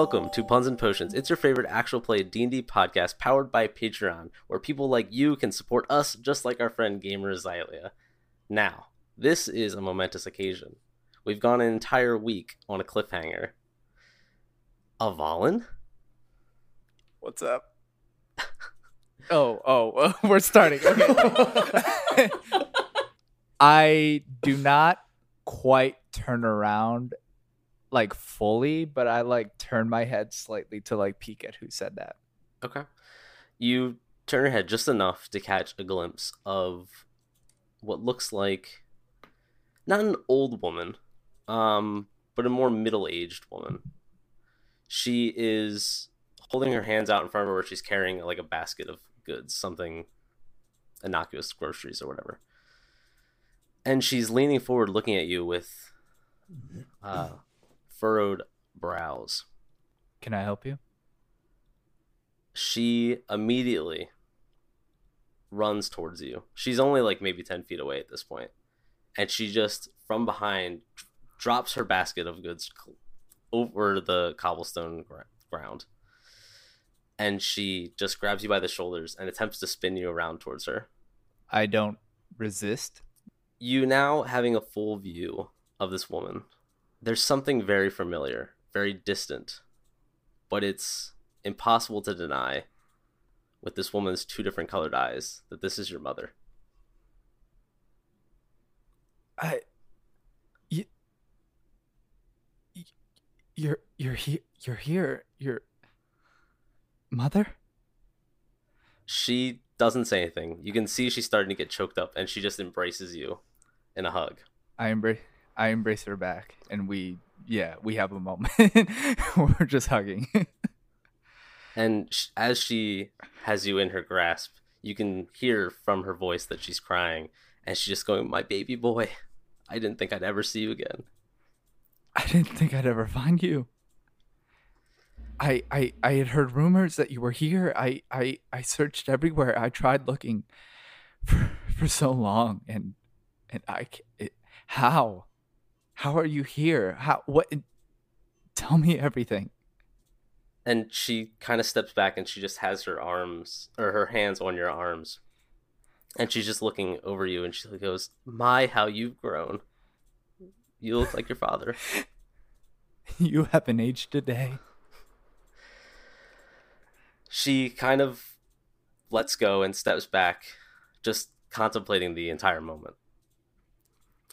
Welcome to Puns and Potions. It's your favorite actual play D&D podcast powered by Patreon, where people like you can support us just like our friend Gamer Xylia. Now, this is a momentous occasion. We've gone an entire week on a cliffhanger. Avalon? What's up? oh, oh, we're starting. Okay. I do not quite turn around like fully, but I like turn my head slightly to like peek at who said that. Okay. You turn your head just enough to catch a glimpse of what looks like not an old woman, um, but a more middle-aged woman. She is holding her hands out in front of her where she's carrying like a basket of goods, something innocuous groceries or whatever. And she's leaning forward looking at you with uh, furrowed brows. Can I help you? She immediately runs towards you. She's only like maybe 10 feet away at this point. And she just, from behind, drops her basket of goods over the cobblestone ground. And she just grabs you by the shoulders and attempts to spin you around towards her. I don't resist. You now having a full view of this woman there's something very familiar, very distant, but it's impossible to deny with this woman's two different colored eyes that this is your mother. I you, you're you're here you're here your mother? She doesn't say anything. You can see she's starting to get choked up and she just embraces you in a hug. I embrace I embrace her back, and we, yeah, we have a moment. We're just hugging. and sh- as she has you in her grasp, you can hear from her voice that she's crying, and she's just going, "My baby boy, I didn't think I'd ever see you again. I didn't think I'd ever find you. I I I had heard rumors that you were here. I I I searched everywhere. I tried looking for for so long, and and I it, how how are you here? How what tell me everything. And she kind of steps back and she just has her arms or her hands on your arms. And she's just looking over you and she goes, "My, how you've grown. You look like your father." you haven't aged a day. She kind of lets go and steps back, just contemplating the entire moment.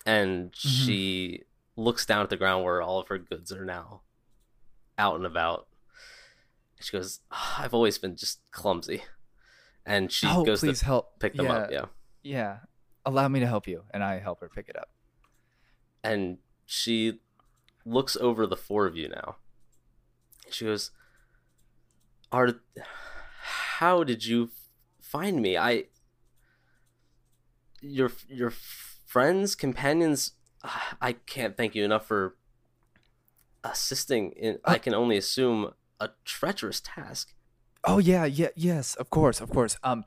And mm-hmm. she looks down at the ground where all of her goods are now out and about. She goes, oh, "I've always been just clumsy," and she oh, goes please to help pick them yeah. up. Yeah, yeah. Allow me to help you, and I help her pick it up. And she looks over the four of you now. She goes, "Are how did you find me? I your your friends, companions I can't thank you enough for assisting in uh, I can only assume a treacherous task. Oh yeah, yeah, yes, of course, of course. Um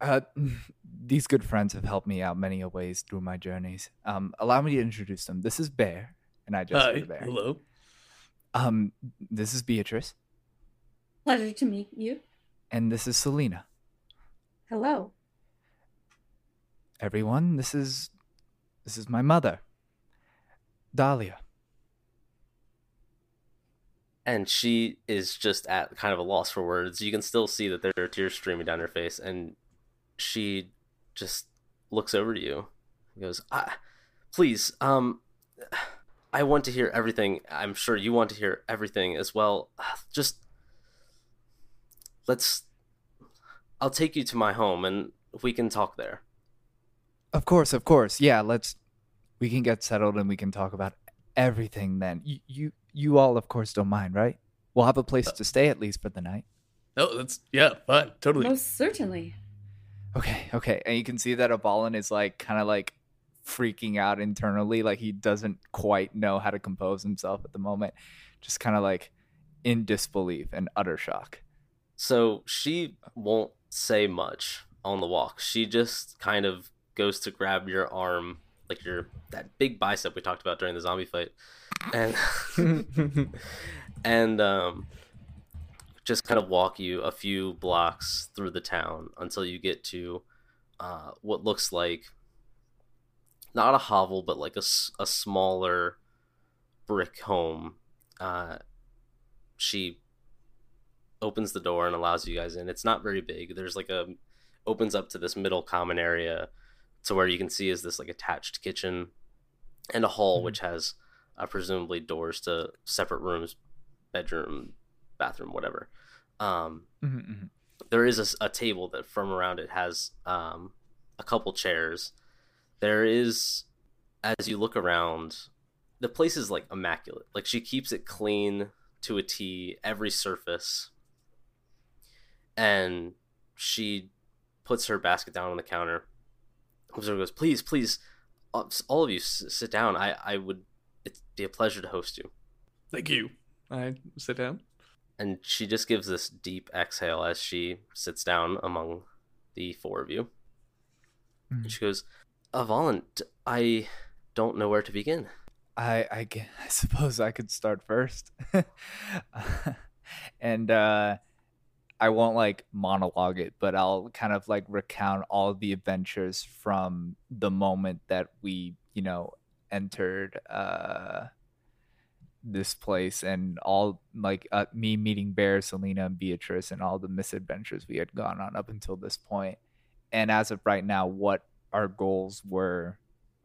uh these good friends have helped me out many a ways through my journeys. Um allow me to introduce them. This is Bear, and I just Hi, Bear. Hello. Um this is Beatrice. Pleasure to meet you. And this is Selena. Hello. Everyone, this is this is my mother. Dahlia. And she is just at kind of a loss for words. You can still see that there are tears streaming down her face, and she just looks over to you. He goes, ah, "Please, um, I want to hear everything. I'm sure you want to hear everything as well. Just let's. I'll take you to my home, and we can talk there." Of course, of course. Yeah, let's we can get settled and we can talk about everything then. You you, you all of course don't mind, right? We'll have a place uh, to stay at least for the night. Oh, that's yeah, fine, totally. Most certainly. Okay, okay. And you can see that Avalon is like kind of like freaking out internally, like he doesn't quite know how to compose himself at the moment. Just kind of like in disbelief and utter shock. So she won't say much on the walk. She just kind of goes to grab your arm like your that big bicep we talked about during the zombie fight, and and um, just kind of walk you a few blocks through the town until you get to uh, what looks like not a hovel, but like a, a smaller brick home. Uh, she opens the door and allows you guys in. It's not very big. There's like a opens up to this middle common area to where you can see is this like attached kitchen and a hall Mhm. which has uh, presumably doors to separate rooms, bedroom, bathroom, whatever. Um, Mhm, mhm. There is a table that from around it has um, a couple chairs. There is, as you look around, the place is like immaculate. Like she keeps it clean to a T, every surface. And she puts her basket down on the counter. Observer goes, "Please, please, uh, all of you, sit down. I, I would. It'd be a pleasure to host you." Thank you. I sit down. and she just gives this deep exhale as she sits down among the four of you. And she goes, Avalon, d- I don't know where to begin. I I, I suppose I could start first, and uh, I won't like monologue it, but I'll kind of like recount all the adventures from the moment that we, you know, entered uh, this place and all like uh, me meeting Bear, Selena, and Beatrice, and all the misadventures we had gone on up until this point. And as of right now, what our goals were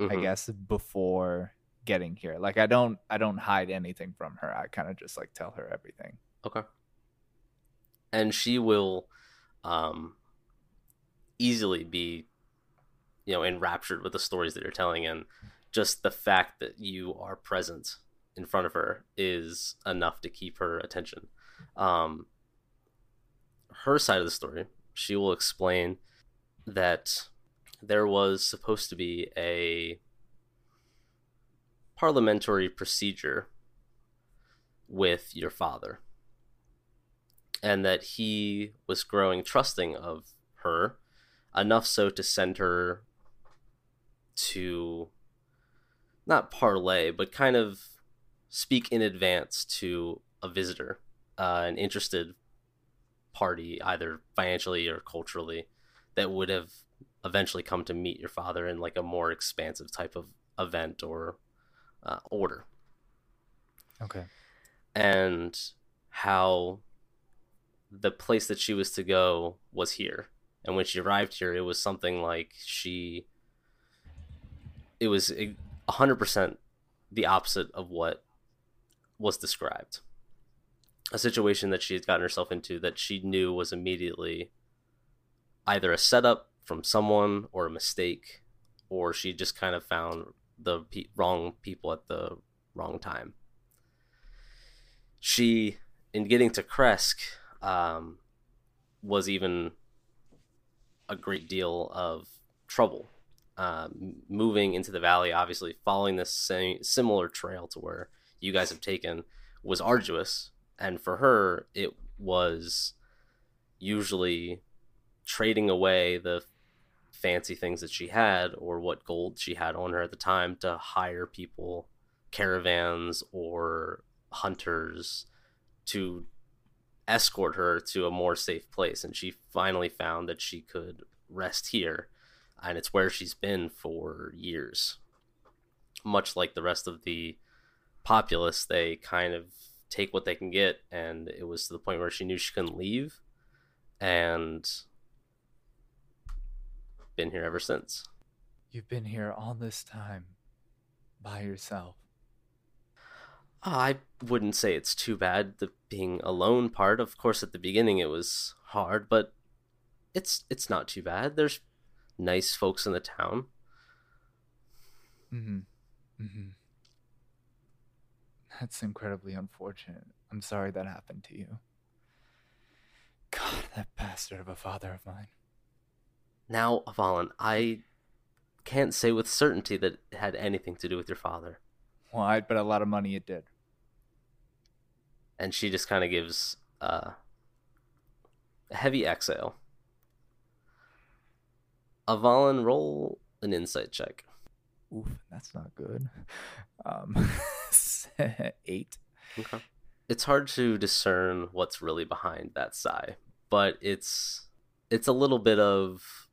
I Mhm. guess before getting here. Like I don't I don't hide anything from her. I kind of just like tell her everything. Okay. And she will um, easily be, you know, enraptured with the stories that you're telling, and just the fact that you are present in front of her is enough to keep her attention. Um, her side of the story, she will explain that there was supposed to be a parliamentary procedure with your father and that he was growing trusting of her enough so to send her to not parlay but kind of speak in advance to a visitor uh, an interested party either financially or culturally that would have eventually come to meet your father in like a more expansive type of event or uh, order Okay. and how the place that she was to go was here. And when she arrived here, it was something like she. It was a 100% the opposite of what was described. A situation that she had gotten herself into that she knew was immediately either a setup from someone or a mistake, or she just kind of found the pe- wrong people at the wrong time she in getting to Krezk um, was even a great deal of trouble. Um, moving into the valley, obviously following this same, similar trail to where you guys have taken, was arduous, and for her, it was usually trading away the fancy things that she had or what gold she had on her at the time to hire people, caravans, or hunters to escort her to a more safe place and she finally found that she could rest here and it's where she's been for years much like the rest of the populace they kind of take what they can get and it was to the point where she knew she couldn't leave and been here ever since You've been here all this time by yourself. I wouldn't say it's too bad the being alone part. Of course, at the beginning it was hard, but it's it's not too bad. There's nice folks in the town. Mhm. Mhm. That's incredibly unfortunate. I'm sorry that happened to you. God, that bastard of a father of mine. Now, Avalon, I can't say with certainty that it had anything to do with your father. Well, I bet a lot of money it did. And she just kind of gives uh, a heavy exhale. Avalon, roll an insight check. Oof, that's not good. Um, eight. Okay. it's hard to discern what's really behind that sigh, but it's it's a little bit of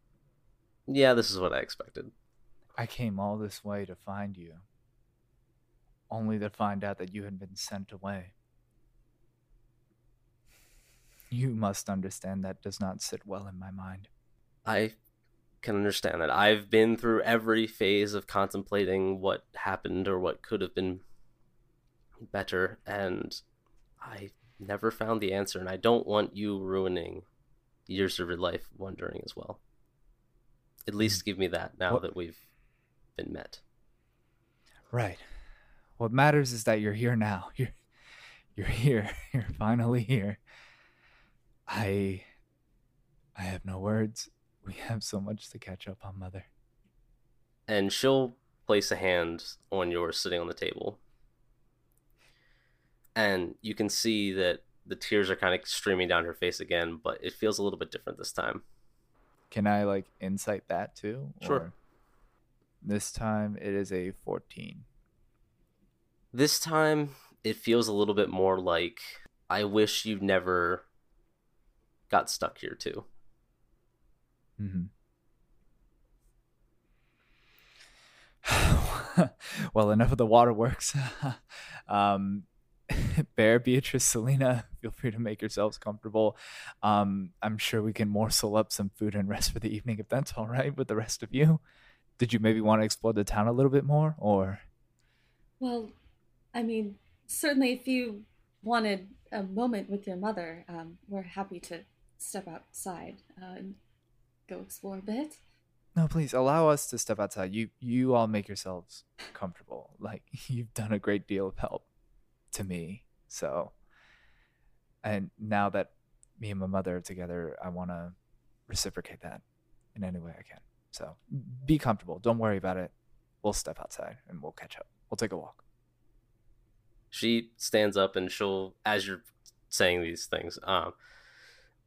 yeah, this is what I expected. I came all this way to find you, only to find out that you had been sent away. You must understand that does not sit well in my mind. I can understand that. I've been through every phase of contemplating what happened or what could have been better, and I never found the answer, and I don't want you ruining years of your life wondering as well. At hmm. least give me that now What- that we've been met. Right. What matters is that you're here now. You're you're here. You're finally here. I I have no words. We have so much to catch up on, mother. And she'll place a hand on yours sitting on the table. And you can see that the tears are kind of streaming down her face again, but it feels a little bit different this time. Can I like insight that too? Sure. Or- This time it is a 14. This time, it feels a little bit more like I wish you'd never got stuck here too. hmm well, enough of the waterworks. um, Bear, Beatrice, Selena, feel free to make yourselves comfortable. Um, I'm sure we can morsel up some food and rest for the evening if that's all right with the rest of you. Did you maybe want to explore the town a little bit more, or Well, I mean, certainly if you wanted a moment with your mother, um, we're happy to step outside uh, and go explore a bit. no? Please allow us to step outside. You, you all make yourselves comfortable. Like you've done a great deal of help to me. So, and now that me and my mother are together, I want to reciprocate that in any way I can. So, be comfortable. Don't worry about it. We'll step outside and we'll catch up. We'll take a walk. She stands up and she'll, as you're saying these things, um,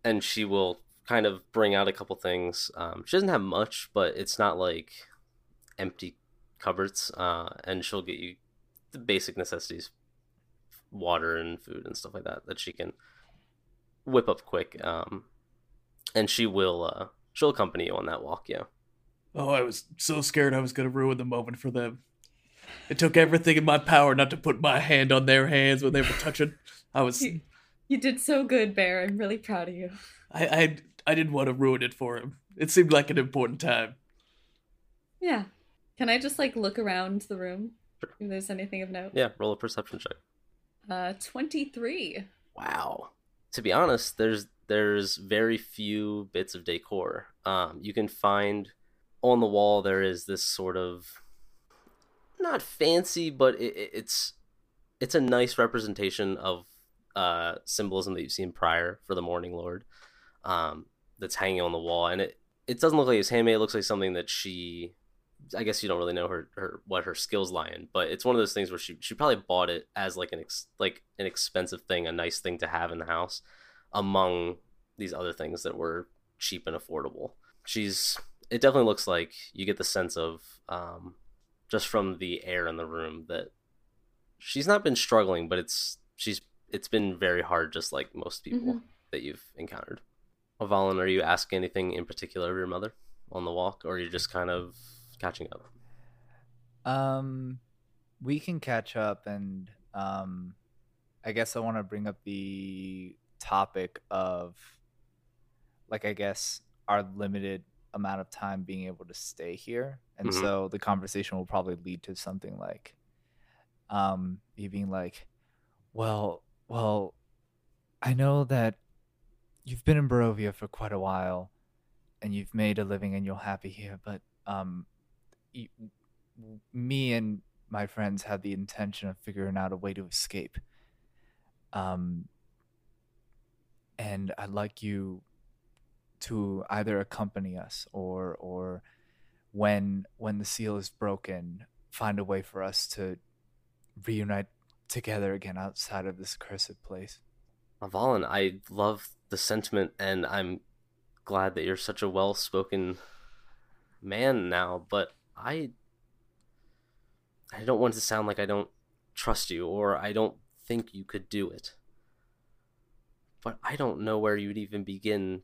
and she will kind of bring out a couple things. Um, she doesn't have much, but it's not like empty cupboards. Uh, and she'll get you the basic necessities, water and food and stuff like that, that she can whip up quick. Um, and she will, uh, she'll accompany you on that walk. Yeah. Oh, I was so scared I was going to ruin the moment for them. It took everything in my power not to put my hand on their hands when they were touching. I was, You, you did so good, Bear. I'm really proud of you. I, I, I didn't want to ruin it for him. It seemed like an important time. Yeah. Can I just like look around the room if there's anything of note? Yeah. Roll a perception check. Uh, 23. Wow. To be honest, there's there's very few bits of decor. Um, you can find on the wall there is this sort of not fancy, but it, it- it's it's a nice representation of uh, symbolism that you've seen prior for the Morning Lord. Um, that's hanging on the wall, and it it doesn't look like it's handmade. It looks like something that she. I guess you don't really know her, her what her skills lie in, but it's one of those things where she she probably bought it as like an ex, like an expensive thing, a nice thing to have in the house, among these other things that were cheap and affordable. She's it definitely looks like you get the sense of um, just from the air in the room that she's not been struggling, but it's she's it's been very hard, just like most people Mhm. that you've encountered. Avalon, are you asking anything in particular of your mother on the walk, or are you just kind of catching up? Um, we can catch up, and um, I guess I want to bring up the topic of, like, I guess our limited amount of time being able to stay here, and Mhm. so the conversation will probably lead to something like, um, you being like, well, well, I know that you've been in Barovia for quite a while, and you've made a living, and you're happy here, but um, y- me and my friends have the intention of figuring out a way to escape. Um, and I'd like you to either accompany us or or when when the seal is broken, find a way for us to reunite together again outside of this cursed place. Avalon, I love the sentiment, and I'm glad that you're such a well-spoken man now. But I, I don't want to sound like I don't trust you, or I don't think you could do it. But I don't know where you'd even begin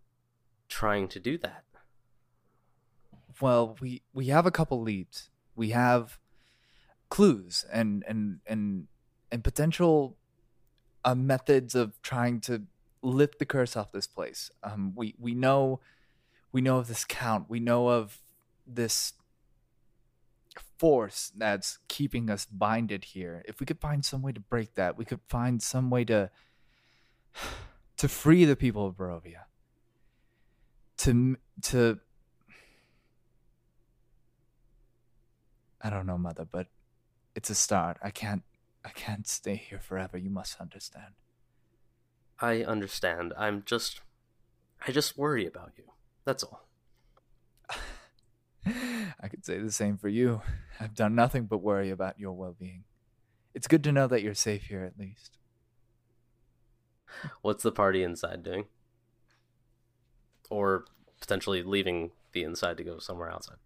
trying to do that. Well, we we have a couple leads. We have clues and and and and potential uh, methods of trying to lift the curse off this place. Um, we we know we know of this count. We know of this force that's keeping us binded here. If we could find some way to break that, we could find some way to to free the people of Barovia. To to I don't know, mother, but it's a start. I can't I can't stay here forever. You must understand. I understand. I'm just I just worry about you. That's all. I could say the same for you. I've done nothing but worry about your well being. It's good to know that you're safe here at least. What's the party inside doing? Or potentially leaving the inside to go somewhere outside?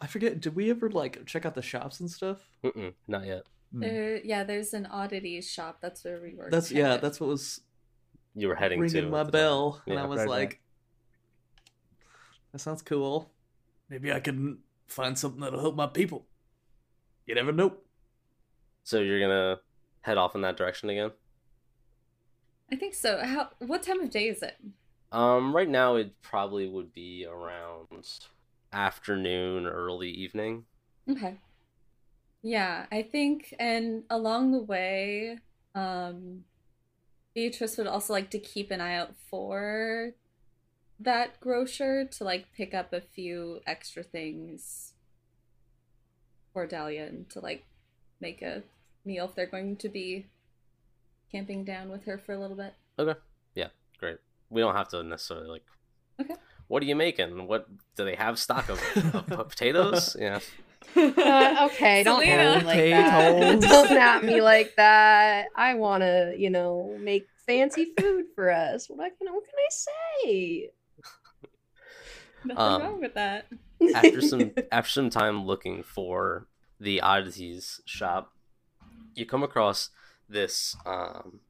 I forget. Did we ever like check out the shops and stuff? Mm-mm, not yet. Hmm. There, yeah, there's an oddities shop. That's where we were. That's yeah. headed. That's what was You were heading to ringing my at the time. bell, and Yeah. I was Right, like, right. "That sounds cool. Maybe I can find something that'll help my people. You never know." So you're gonna head off in that direction again? I think so. How? What time of day is it? Um, right now it probably would be around afternoon, early evening. Okay. Yeah, I think, and along the way, um, Beatrice would also like to keep an eye out for that grocer to like pick up a few extra things for Dahlia and to like make a meal if they're going to be camping down with her for a little bit. Okay. Yeah, great. We don't have to necessarily like. Okay. What are you making? What do they have stock of, of potatoes? Yeah. Uh, okay, don't Selena. at me like that. Potatoes. Don't at me like that. I want to, you know, make fancy food for us. What I can, what can I say? Nothing Um, wrong with that. After some after some time looking for the oddities shop, you come across this um,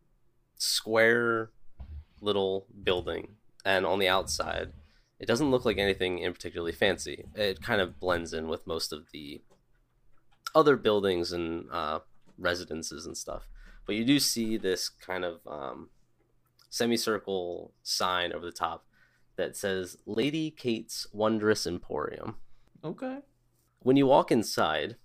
square little building, and on the outside, it doesn't look like anything in particularly fancy. It kind of blends in with most of the other buildings and uh, residences and stuff. But you do see this kind of um, semicircle sign over the top that says Lady Kate's Wondrous Emporium. Okay. When you walk inside,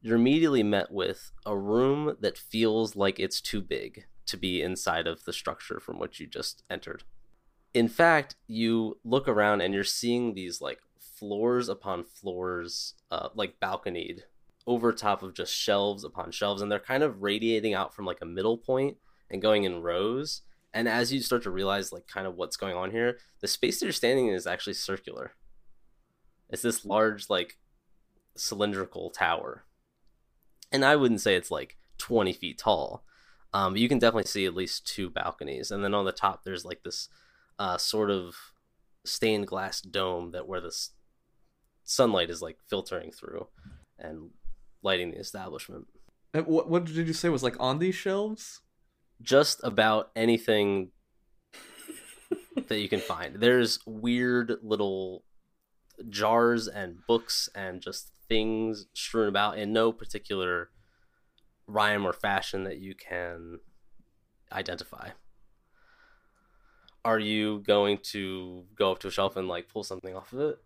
you're immediately met with a room that feels like it's too big to be inside of the structure from which you just entered. In fact, you look around and you're seeing these like floors upon floors, uh, like balconied over top of just shelves upon shelves, and they're kind of radiating out from like a middle point and going in rows. And as you start to realize like kind of what's going on here, the space that you're standing in is actually circular. It's this large like cylindrical tower. And I wouldn't say it's like 20 feet tall. Um, you can definitely see at least two balconies. And then on the top, there's like this uh, sort of stained glass dome that where the s- sunlight is like filtering through and lighting the establishment. And what what did you say was like on these shelves? Just about anything that you can find. There's weird little jars and books and just things strewn about in no particular rhyme or fashion that you can identify. Are you going to go up to a shelf and like pull something off of it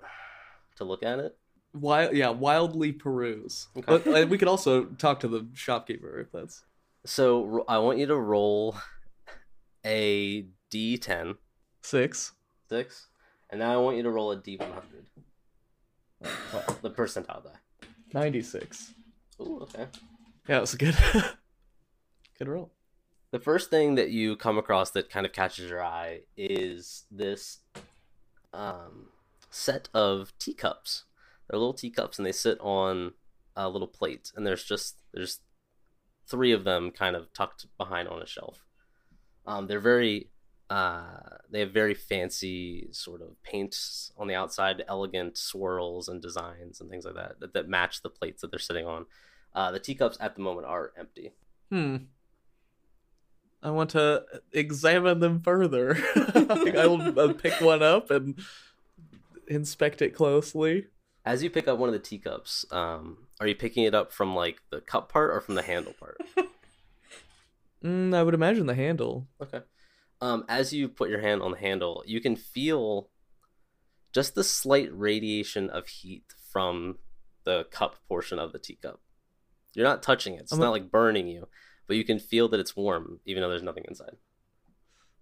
to look at it? Wild, yeah, wildly peruse. Okay. But uh, we could also talk to the shopkeeper if that's So I want you to roll a d10 six. six, and now I want you to roll a d100. Well, the percentile die. Ninety-six. Ooh, okay. Yeah, it was a good, good roll. The first thing that you come across that kind of catches your eye is this um, set of teacups. They're little teacups, and they sit on a little plate. And there's just there's three of them kind of tucked behind on a shelf. Um, they're very uh, they have very fancy sort of paints on the outside, elegant swirls and designs and things like that that, that match the plates that they're sitting on. Uh, the teacups at the moment are empty. Hmm. I want to examine them further. I will uh, pick one up and inspect it closely. As you pick up one of the teacups, um, are you picking it up from like the cup part or from the handle part? Mm, I would imagine the handle. Okay. Um, as you put your hand on the handle, you can feel just the slight radiation of heat from the cup portion of the teacup. You're not touching it; it's I'm not a- like burning you, but you can feel that it's warm, even though there's nothing inside.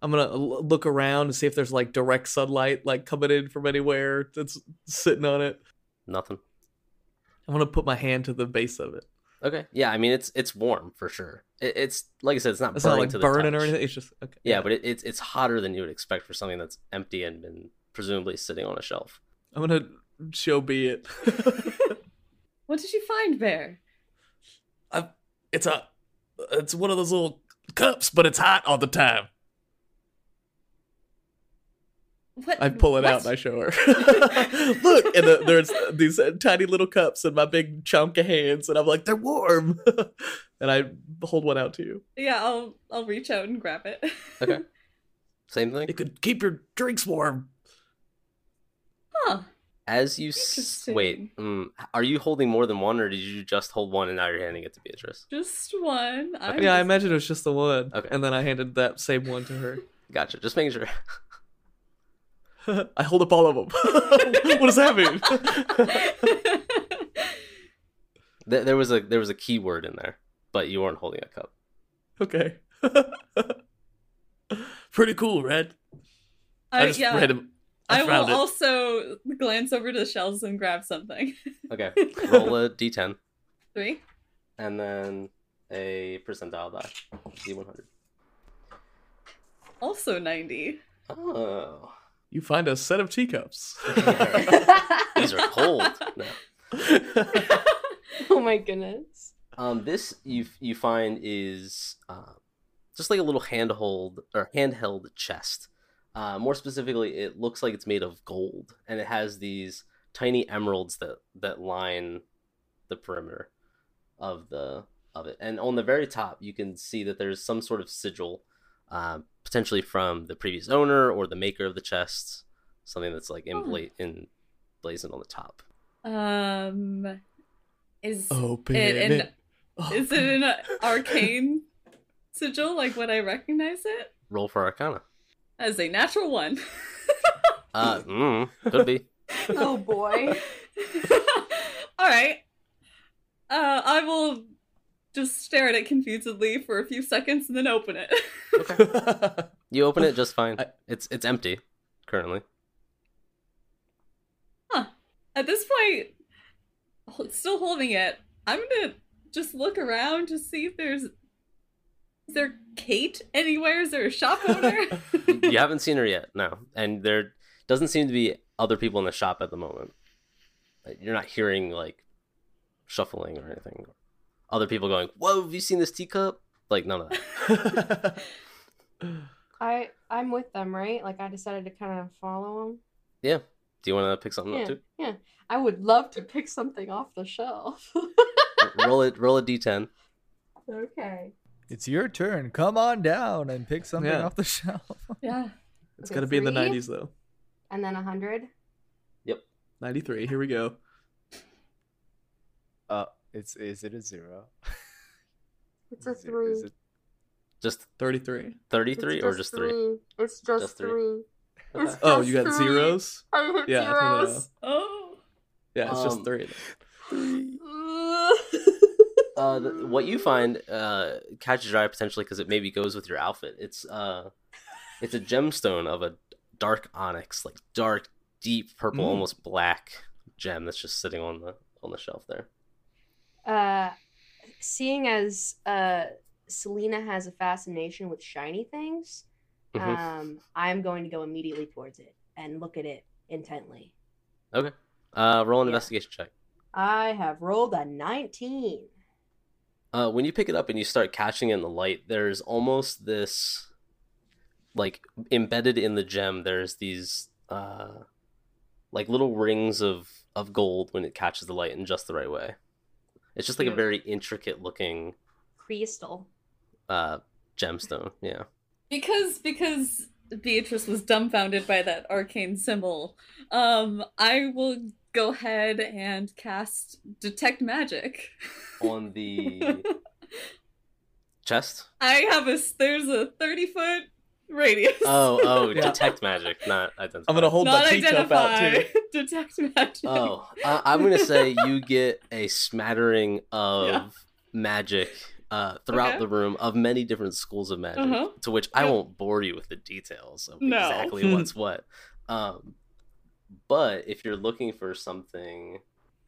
I'm gonna look around and see if there's like direct sunlight like coming in from anywhere that's sitting on it. Nothing. I'm gonna put my hand to the base of it. Okay. Yeah, I mean it's it's warm for sure. It, it's like I said, it's not It's burning not like to the burning or anything. It's just okay. Yeah, but it, it's it's hotter than you would expect for something that's empty and been presumably sitting on a shelf. I'm gonna show be it. What did you find, Bear? I, it's a, it's one of those little cups, but it's hot all the time. What? I pull it what? out and I show her. Look, and the, there's these uh, tiny little cups in my big chunk of hands, and I'm like, they're warm, and I hold one out to you. Yeah, I'll I'll reach out and grab it. Okay. Same thing. It could keep your drinks warm. huh. As you s- wait, mm, are you holding more than one, or did you just hold one and now you're handing it to Beatrice? Just one. I'm Yeah, I just- imagine it was just the one. Okay. And then I handed that same one to her. Gotcha. Just making sure. I hold up all of them. what does that mean? There there was a there was a keyword in there, but you weren't holding a cup. okay. Pretty cool, Red. I, I, just yeah, read him. I, I will it. also glance over to the shelves and grab something. Okay. Roll a d10 Three. and then a percentile die. D100. Also ninety. Oh. You find a set of teacups. These are cold. No. oh my goodness. Um, this you you find is uh, just like a little handhold or handheld chest. Uh, more specifically, it looks like it's made of gold, and it has these tiny emeralds that that line the perimeter of the of it. And on the very top, you can see that there's some sort of sigil, uh, potentially from the previous owner or the maker of the chest. Something that's like Oh. embla- in blazoned on the top. Um, is Open it it. an is it an arcane sigil? Like would I recognize it? Roll for Arcana. As a natural one. Uh, mm, could be. Oh boy. All right. Uh, I will just stare at it confusedly for a few seconds and then open it. You open it just fine. I- It's it's empty currently. Huh. At this point, still holding it, I'm gonna just look around to see if there's. Is there Kate anywhere? Is there a shop owner? You haven't seen her yet, no, and there doesn't seem to be other people in the shop at the moment. You're not hearing like shuffling or anything. Other people going, "Whoa, have you seen this teacup?" Like none of that. I I'm with them, right? Like I decided to kind of follow them. Yeah. Do you want to pick something Yeah, up too? yeah. I would love to pick something off the shelf. roll it. Roll a d10. okay. It's your turn. Come on down and pick something Yeah. off the shelf. yeah. It's Okay, got to be in the three. 90s, though. And then a hundred. 93. Here we go. Uh, it's is it a zero? It's a Is it- three. is it- Just 33. thirty-three or just three? It's just, Just three. three. Okay. It's Oh, you got three. zeros? I hit Yeah, zeros. Oh. Yeah, it's Um, just three. Uh, th- what you find uh, catches your eye potentially because it maybe goes with your outfit. It's uh, it's a gemstone of a dark onyx, like dark, deep purple, Mm. almost black gem that's just sitting on the on the shelf there. uh, seeing as uh, Selena has a fascination with shiny things, Mhm. um, I'm going to go immediately towards it and look at it intently. Okay. Uh, roll an Yeah. investigation check. I have rolled a 19. Uh, when you pick it up and you start catching it in the light, there's almost this, like embedded in the gem. There's these, uh, like little rings of of gold when it catches the light in just the right way. It's just like a very intricate looking Crystal. uh, gemstone. Yeah. because because Beatrice was dumbfounded by that arcane symbol, um, I will go ahead and cast detect magic. On the chest. I have a s- there's a thirty foot radius. Oh, oh, Yeah. detect magic, not identify. I'm gonna hold not my teacup out too. detect magic. Oh, I- I'm gonna say you get a smattering of Yeah. magic uh, throughout Okay. the room of many different schools of magic. Uh-huh. To which I Yep. won't bore you with the details of No. exactly what's what. Um, but if you're looking for something,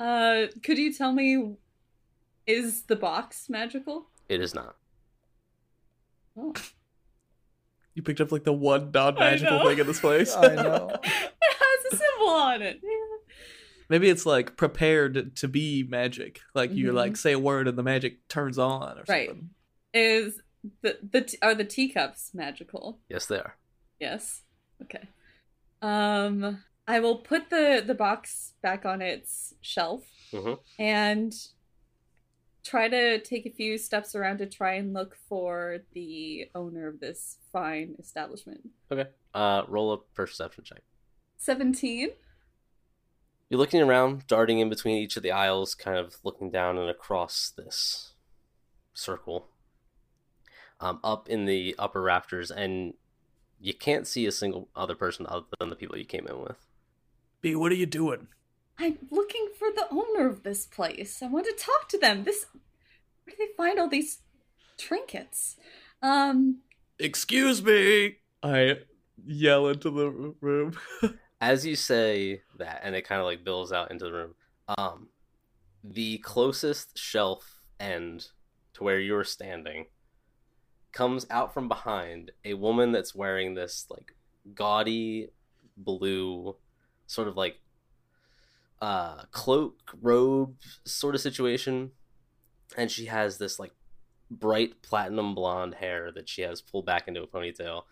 Uh, could you tell me, is the box magical? it is not. Oh. You picked up like the one non-magical thing in this place. I know. it has a symbol on it. Yeah. Maybe it's like prepared to be magic. Like you Mhm. like say a word and the magic turns on or Right. something. Is the the t- are the teacups magical? Yes, they are. Yes. Okay. Um, I will put the the box back on its shelf Mhm. and try to take a few steps around to try and look for the owner of this fine establishment. Okay. Uh, roll a perception check. Seventeen. You're looking around, darting in between each of the aisles, kind of looking down and across this circle, um, up in the upper rafters, and you can't see a single other person other than the people you came in with. B, what are you doing? I'm looking for the owner of this place. I want to talk to them. This where do they find all these trinkets? Um, Excuse me. I yell into the room. As you say that, and it kind of like billows out into the room, um, the closest shelf end to where you're standing comes out from behind a woman that's wearing this like gaudy blue sort of like uh cloak robe sort of situation and she has this like bright platinum blonde hair that she has pulled back into a ponytail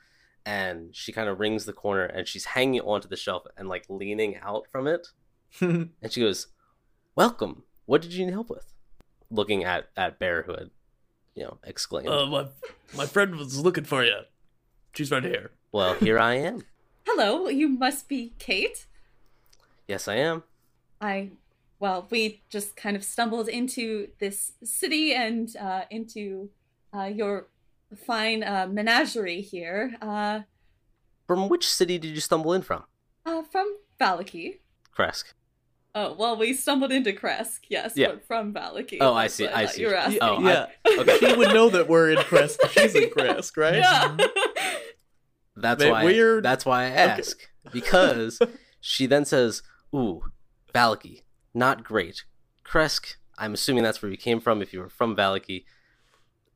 and she kind of rings the corner and she's hanging onto the shelf and like leaning out from it and she goes welcome what did you need help with looking at at bear who had you know exclaimed uh, my my friend was looking for you. She's right here. well here i am hello. You must be Kate. Yes i am I, well, we just kind of stumbled into this city and uh, into uh, your fine uh, menagerie here uh, from which city did you stumble in from uh, from Vallaki. krezk Oh, well, we stumbled into Krezk, yes, Yeah. but from Vallaki. Oh, I see, what I thought see. You were Yeah, asking. Oh, I- yeah. okay. She would know that we're in Krezk. She's in Krezk, right? Yeah. That's Bit why. weird. That's why I ask because she then says, "Ooh, Vallaki, not great. Krezk, I'm assuming that's where you came from. If you were from Vallaki,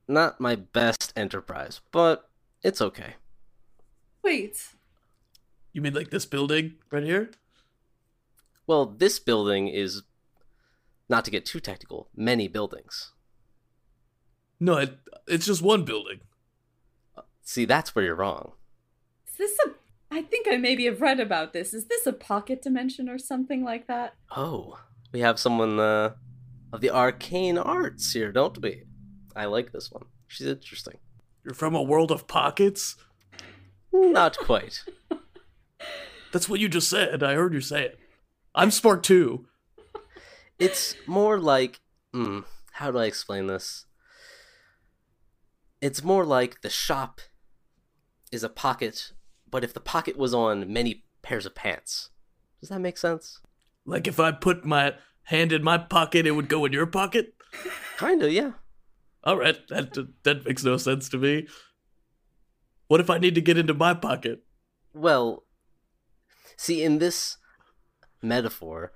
not my best enterprise, but it's okay. Wait, You mean like this building right here? Well, this building is, not to get too technical, many buildings. No, it, it's just one building. See, that's where you're wrong. is this a. I think I maybe have read about this. Is this a pocket dimension or something like that? Oh, we have someone uh, of the arcane arts here, don't we? I like this one. She's interesting. You're from a world of pockets? Not quite. That's what you just said. I heard you say it. I'm Spark 2. It's more like, mm, how do I explain this? It's more like the shop is a pocket, but if the pocket was on many pairs of pants. Does that make sense? Like if I put my hand in my pocket, it would go in your pocket? Kinda, yeah. All right, that that makes no sense to me. What if I need to get into my pocket? Well, see, in this metaphor,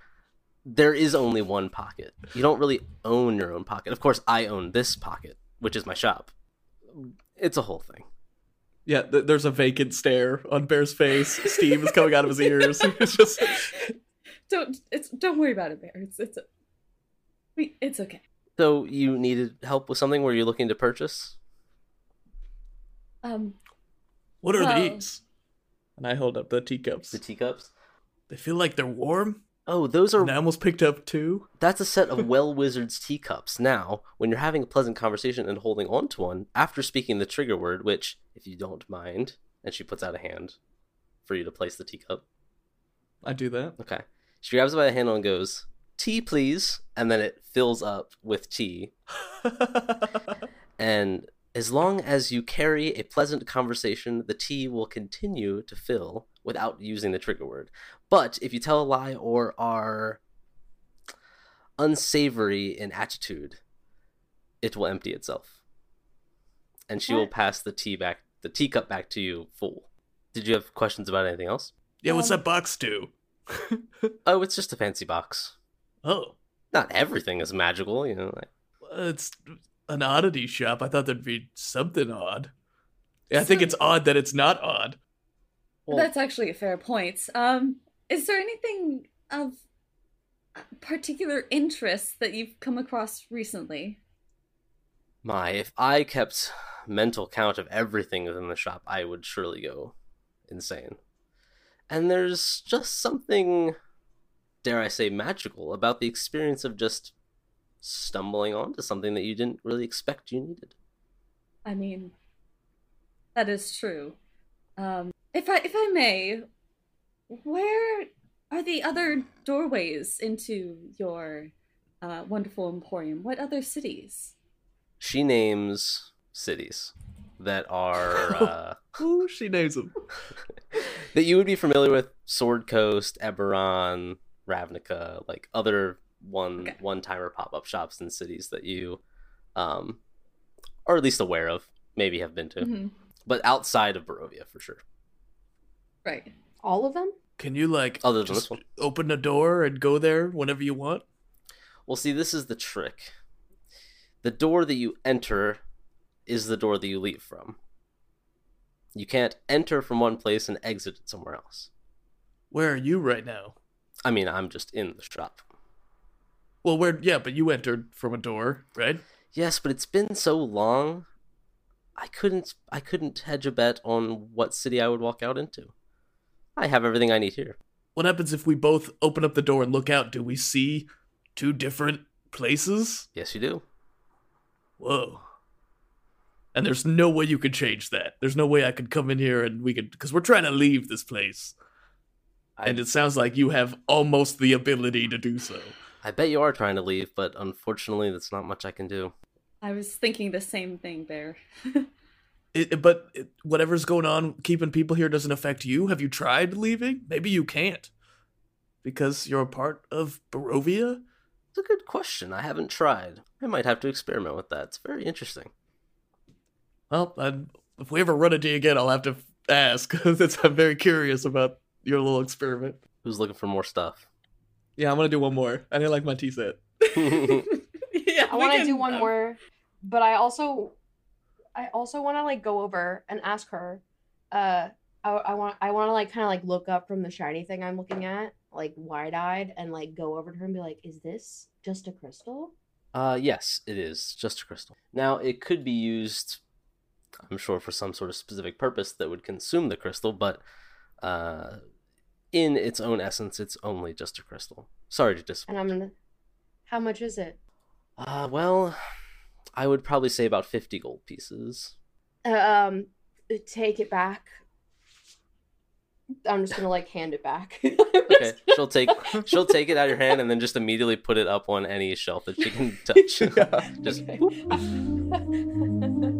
there is only one pocket. You don't really own your own pocket. Of course, I own this pocket, which is my shop. It's a whole thing. Yeah, th- there's a vacant stare on Bear's face. Steam is coming out of his ears. It's just Don't it's don't worry about it, Bear. It's it's we it's okay. So, you needed help with something? Were you looking to purchase? Um, What are Well- these? And I hold up the teacups. The teacups? They feel like they're warm. Oh, those are And I almost picked up two. That's a set of well wizards teacups. Now, when you're having a pleasant conversation and holding on to one, after speaking the trigger word, which, if you don't mind, and she puts out a hand for you to place the teacup. I do that. Okay. She grabs it by the handle and goes, Tea, please. And then it fills up with tea. And as long as you carry a pleasant conversation, the tea will continue to fill without using the trigger word. But if you tell a lie or are unsavory in attitude, it will empty itself. And she will pass the tea back the teacup back to you full. Did you have questions about anything else? yeah, what's Um, that box do? Oh, it's just a fancy box. oh, Not everything is magical, you know. Like, it's an oddity shop. I thought there'd be something odd. Yeah, I think it's odd that it's not odd. Well, That's actually a fair point. Um, is there anything of particular interest that you've come across recently? My, if I kept mental count of everything within the shop, I would surely go insane. And there's just something, dare I say, magical about the experience of just stumbling onto something that you didn't really expect you needed. I mean, that is true. Um, if I if I may, where are the other doorways into your uh, wonderful emporium? What other cities? She names cities that are uh, Ooh, she names them. that you would be familiar with: Sword Coast, Eberron, Ravnica, like other one Okay. one timer pop up shops in cities that you, um, are at least aware of, maybe have been to, Mhm. but outside of Barovia for sure. Right. All of them? Can you like oh, Other than just this one. open a door and go there whenever you want? Well, see, this is the trick. The door that you enter is the door that you leave from. You can't enter from one place and exit it somewhere else. Where are you right now? I mean, I'm just in the shop. Well, where? Yeah, but you entered from a door, right? Yes, but it's been so long. I couldn't I couldn't hedge a bet on what city I would walk out into. I have everything I need here. What happens if we both open up the door and look out? Do we see two different places? Yes, you do. Whoa. And there's no way you could change that. There's no way I could come in here and we could, because we're trying to leave this place. And it sounds like you have almost the ability to do so. I bet you are trying to leave, but unfortunately, that's not much I can do. I was thinking the same thing, Bear. It, but it, whatever's going on, keeping people here doesn't affect you. Have you tried leaving? Maybe you can't. Because you're a part of Barovia? It's a good question. I haven't tried. I might have to experiment with that. It's very interesting. Well, i if we ever run into you again, I'll have to ask. That's, I'm very curious about your little experiment. Who's looking for more stuff? Yeah, I'm gonna do one more. I didn't like my tea set. yeah, I want to do one um, more, but I also, I also want to like go over and ask her. Uh, I, I want, I want to like kind of like look up from the shiny thing I'm looking at, like wide eyed, and like go over to her and be like, "Is this just a crystal?" Uh, yes, it is just a crystal. Now, it could be used, I'm sure, for some sort of specific purpose that would consume the crystal, but uh, in its own essence, it's only just a crystal. Sorry to disappoint. And. I'm gonna. How much is it? Uh, well, I would probably say about 50 gold pieces. Uh, um, take it back. I'm just gonna like hand it back. Okay, she'll take she'll take it out of your hand and then just immediately put it up on any shelf that she can touch. Yeah. just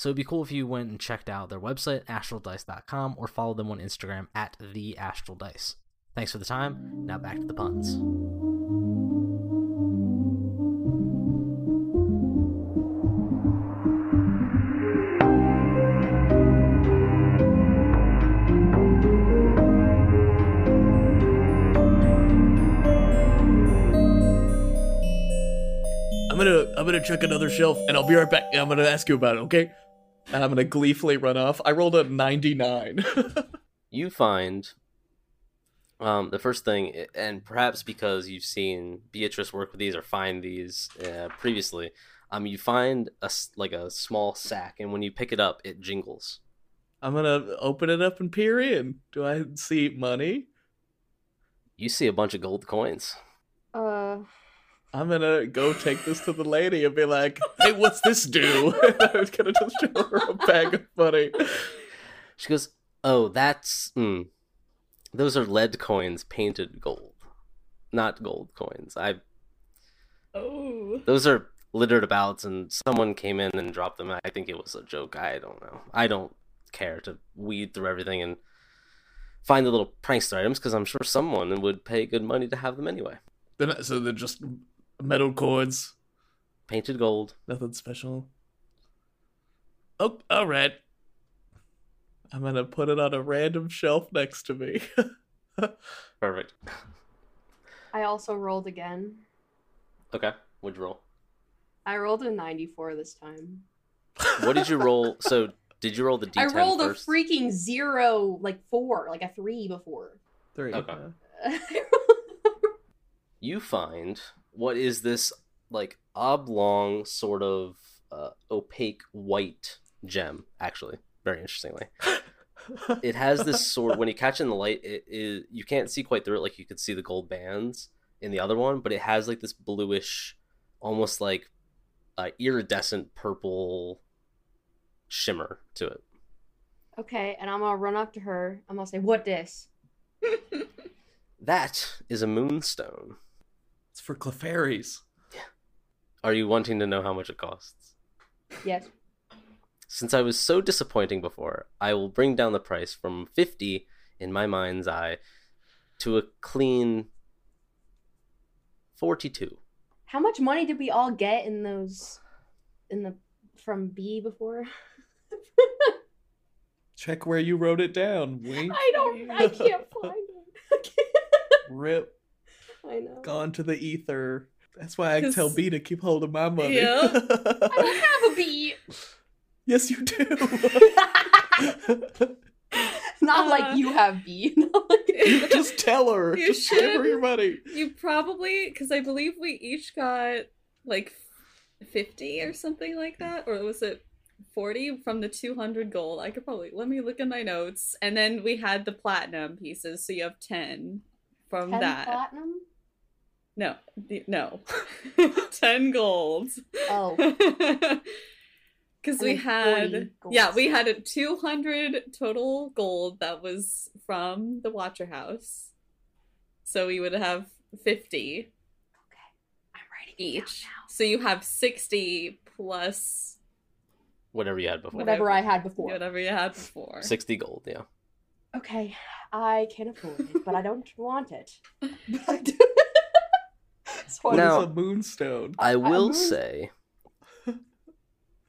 So it'd be cool if you went and checked out their website, astraldice.com, or followed them on Instagram at the Astral Dice. Thanks for the time. Now back to the puns. I'm gonna I'm gonna check another shelf and I'll be right back. I'm gonna ask you about it, okay? And I'm gonna gleefully run off. I rolled a 99. you find um, the first thing, and perhaps because you've seen Beatrice work with these or find these uh, previously, um, you find a s- like a small sack, and when you pick it up, it jingles. I'm gonna open it up and peer in. Do I see money? You see a bunch of gold coins. Uh, I'm gonna go take this to the lady and be like, "Hey, what's this do?" I was gonna just show her a bag of money. She goes, "Oh, that's mm, those are lead coins painted gold, not gold coins. I Oh. those are littered about, and someone came in and dropped them. I think it was a joke. I don't know. I don't care to weed through everything and find the little prankster items because I'm sure someone would pay good money to have them anyway. So they're just metal cords, Painted gold. nothing special. Oh, all right. I'm gonna put it on a random shelf next to me. Perfect. I also rolled again. Okay. What'd you roll? I rolled a 94 this time. What did you roll? So did you roll the D10 I rolled first? a freaking zero, like four, like a three before. Three. Okay. you find what is this like oblong sort of uh, opaque white gem actually very interestingly it has this sort when you catch it in the light it is you can't see quite through it like you could see the gold bands in the other one but it has like this bluish almost like uh, iridescent purple shimmer to it okay, and I'm gonna run up to her. I'm gonna say, "What this?" that is a moonstone it's for Clefairies. are you wanting to know how much it costs Yes. Since I was so disappointing before, I will bring down the price from 50 in my mind's eye to a clean 42. How much money did we all get in those, in the from B before? Check where you wrote it down. Wink. I don't. I can't find it. Rip. I know. Gone to the ether. That's why I 'Cause- tell B to keep hold of my money. Yeah. I don't have a B. yes, you do. Not Uh, like you have B. Not like- you just tell her. You just give her your money. You probably, because I believe we each got like 50 or something like that. Or was it 40 from the 200 gold? I could probably, let me look at my notes. And then we had the platinum pieces, so you have 10 from 10 that. platinum. No, the, no. 10 gold. Oh. Because we had, yeah, we had a 200 total gold that was from the Wachter House. So we would have 50 Okay, I'm writing it down each. now. So you have 60 plus Whatever you had before. Whatever I had before. whatever you had before. 60 gold, yeah. Okay, I can afford it, but I don't want it. But I do. So What is Now- a moonstone? I I- will I'm- say,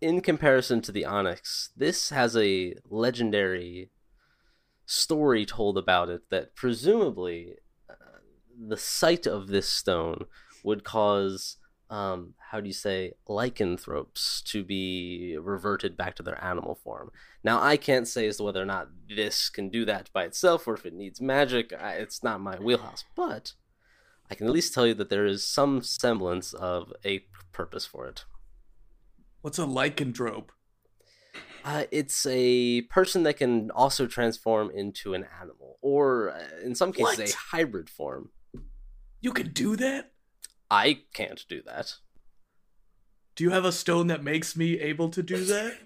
in comparison to the Onyx, this has a legendary story told about it that presumably uh, the sight of this stone would cause um, how do you say, lycanthropes to be reverted back to their animal form. Now, I can't say as to whether or not this can do that by itself or if it needs magic. I, it's not my wheelhouse, but I can at least tell you that there is some semblance of a purpose for it. What's a lycanthrope? Uh, it's a person that can also transform into an animal, or uh, in some cases, What? a hybrid form. You can do that? I can't do that. Do you have a stone that makes me able to do that?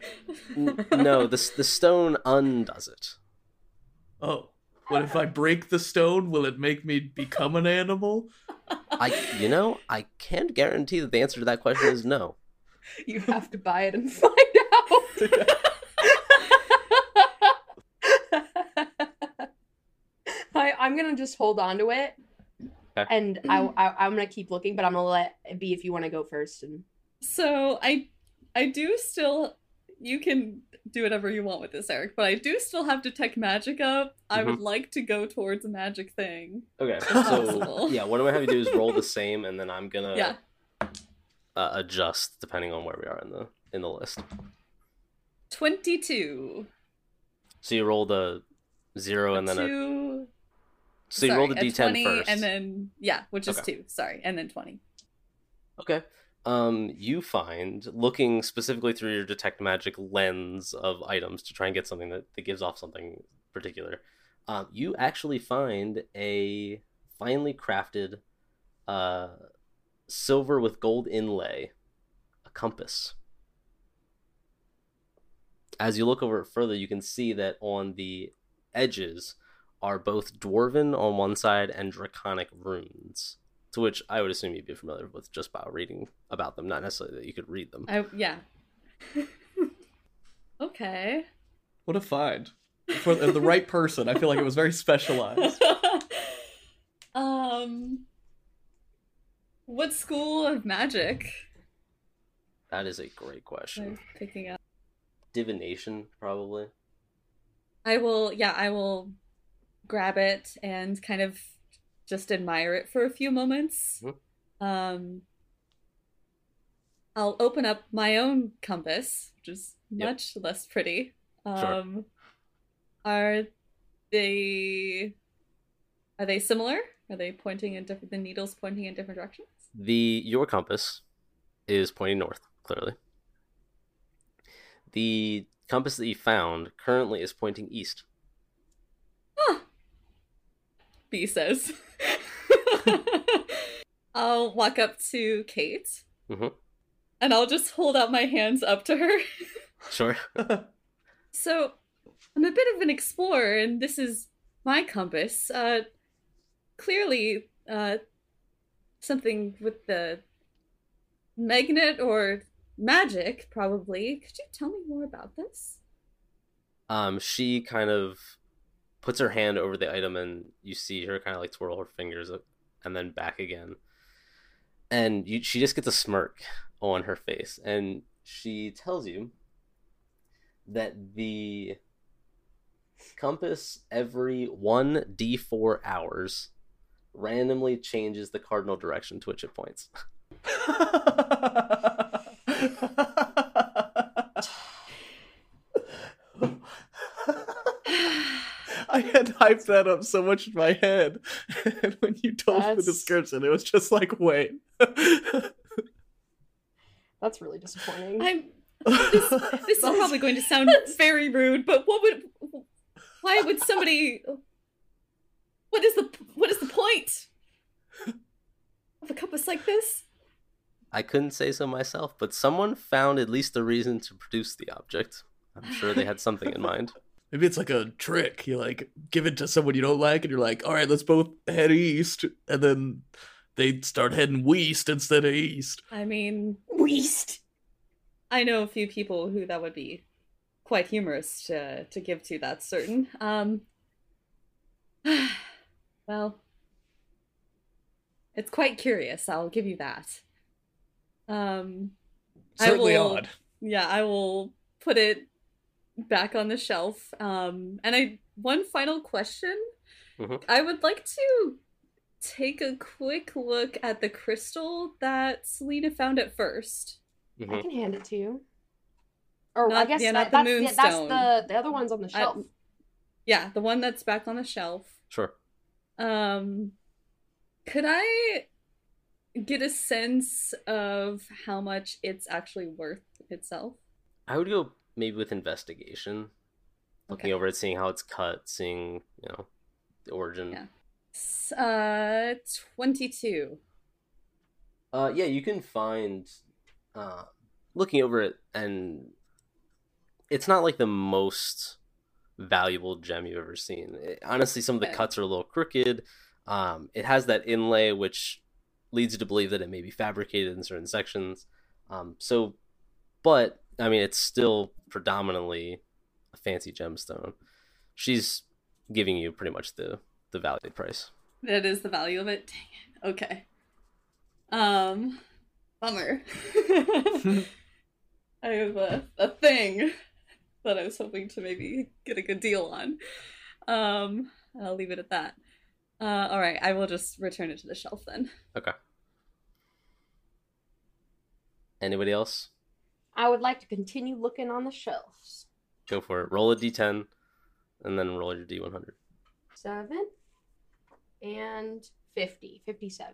No, the the stone undoes it. Oh. What if I break the stone? Will it make me become an animal? I, you know, I can't guarantee that the answer to that question is no. You have to buy it and find out. I, I'm gonna just hold on to it, Okay. and I, I I'm gonna keep looking, but I'm gonna let it be if you want to go first. And So I I do still you can do whatever you want with this, Eric, but I do still have to detect magic up. I would like to go towards a magic thing. Okay, so yeah, what I'm gonna have you do is roll the same, and then I'm gonna Yeah. uh, adjust depending on where we are in the in the list. Twenty two. So you roll the zero and then a, two so you sorry, roll the a d10 first. and then yeah, which is Okay. two. Sorry, and then twenty. Okay. Um, you find looking specifically through your detect magic lens of items to try and get something that, that gives off something particular. Um, you actually find a finely crafted, uh, silver with gold inlay, a compass. As you look over it further, you can see that on the edges are both dwarven on one side and draconic runes to which I would assume you'd be familiar with just by reading about them, not necessarily that you could read them. I yeah. okay. What a find. For the the right person, I feel like it was very specialized. um what school of magic That is a great question. I picking up? Divination, probably. I will yeah, I will grab it and kind of just admire it for a few moments. Mhm. Um I'll open up my own compass, which is Yep. much less pretty. Sure. Um are they are they similar? Are they pointing in different the needles pointing in different directions? The your compass is pointing north, clearly. The compass that you found currently is pointing east. B says. I'll walk up to Kate Mhm. and I'll just hold out my hands up to her. Sure. So, I'm a bit of an explorer, and this is my compass. Uh, clearly, uh, something with the magnet or magic, probably. Could you tell me more about this? Um, she kind of puts her hand over the item, and you see her kind of like twirl her fingers up and then back again. And you, she just gets a smirk on her face, and she tells you that the compass every 1d4 hours randomly changes the cardinal direction to which it points. I had hyped that up so much in my head, and when you told the description, it was just like, wait. that's really disappointing. I'm. This, this is probably going to sound very rude, but what would? Why would somebody? What is the what is the point of a compass like this? I couldn't say so myself, but someone found at least a reason to produce the object. I'm sure they had something in mind. Maybe it's like a trick. You like give it to someone you don't like, and you're like, all right, let's both head east, and then they start heading west instead of east. I mean, west. I know a few people who that would be quite humorous to to give to. That's certain. Um. Well, it's quite curious. I'll give you that. Um. I Certainly will- odd. yeah i will put it back on the shelf um and i one final question Mhm. i would like to take a quick look at the crystal that Selena found at 1st I Mhm. can hand it to you. Or I guess yeah, that, not the that's, yeah, that's the the other one's on the I- shelf. Yeah, the one that's back on the shelf. Sure. Um, could I get a sense of how much it's actually worth itself? I would go maybe with investigation, looking Okay. over it, seeing how it's cut, seeing you know the origin. Yeah. Uh, 22. Uh, yeah, you can find, uh, looking over it, and it's not like the most valuable gem you've ever seen. It- honestly, some of the Okay. cuts are a little crooked. Um, it has that inlay, which leads you to believe that it may be fabricated in certain sections. Um, so, but I mean, it's still predominantly a fancy gemstone. She's giving you pretty much the the value price. That is the value of it. Dang it. Okay. Um, bummer. I have a, a thing that I was hoping to maybe get a good deal on. Um, I'll leave it at that. Uh, all right, I will just return it to the shelf then. Okay. Anybody else? I would like to continue looking on the shelves. Go for it. Roll a d10, and then roll your d100. Seven and 50. 57.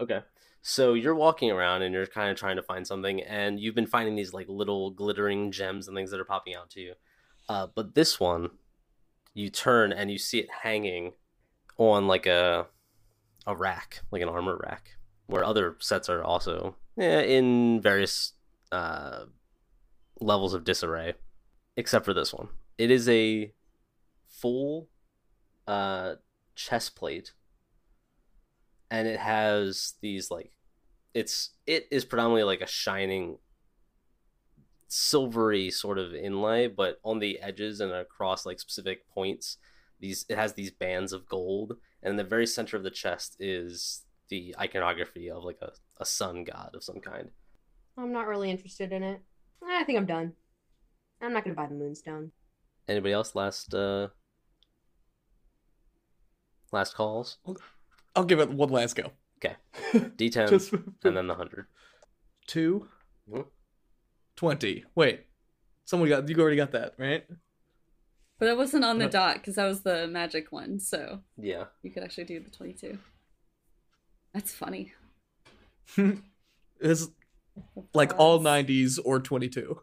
Okay. So you're walking around and you're kind of trying to find something, and you've been finding these like little glittering gems and things that are popping out to you. Uh, but this one, you turn and you see it hanging on like a a rack, like an armor rack, where other sets are also eh, in various uh, levels of disarray, except for this one. It is a full uh, chest plate and it has these like it's it is predominantly like a shining silvery sort of inlay but on the edges and across like specific points these it has these bands of gold and in the very center of the chest is the iconography of like a, a sun god of some kind I'm not really interested in it. I think I'm done. I'm not going to buy the moonstone. anybody else last uh last calls I'll give it one last go. okay d10 Just and then the 100 two, Mhm. 20. Wait, someone got you already got that right? But it wasn't on the dot because that was the magic one, so yeah you could actually do the 22. That's funny. it's like all 90s or 22.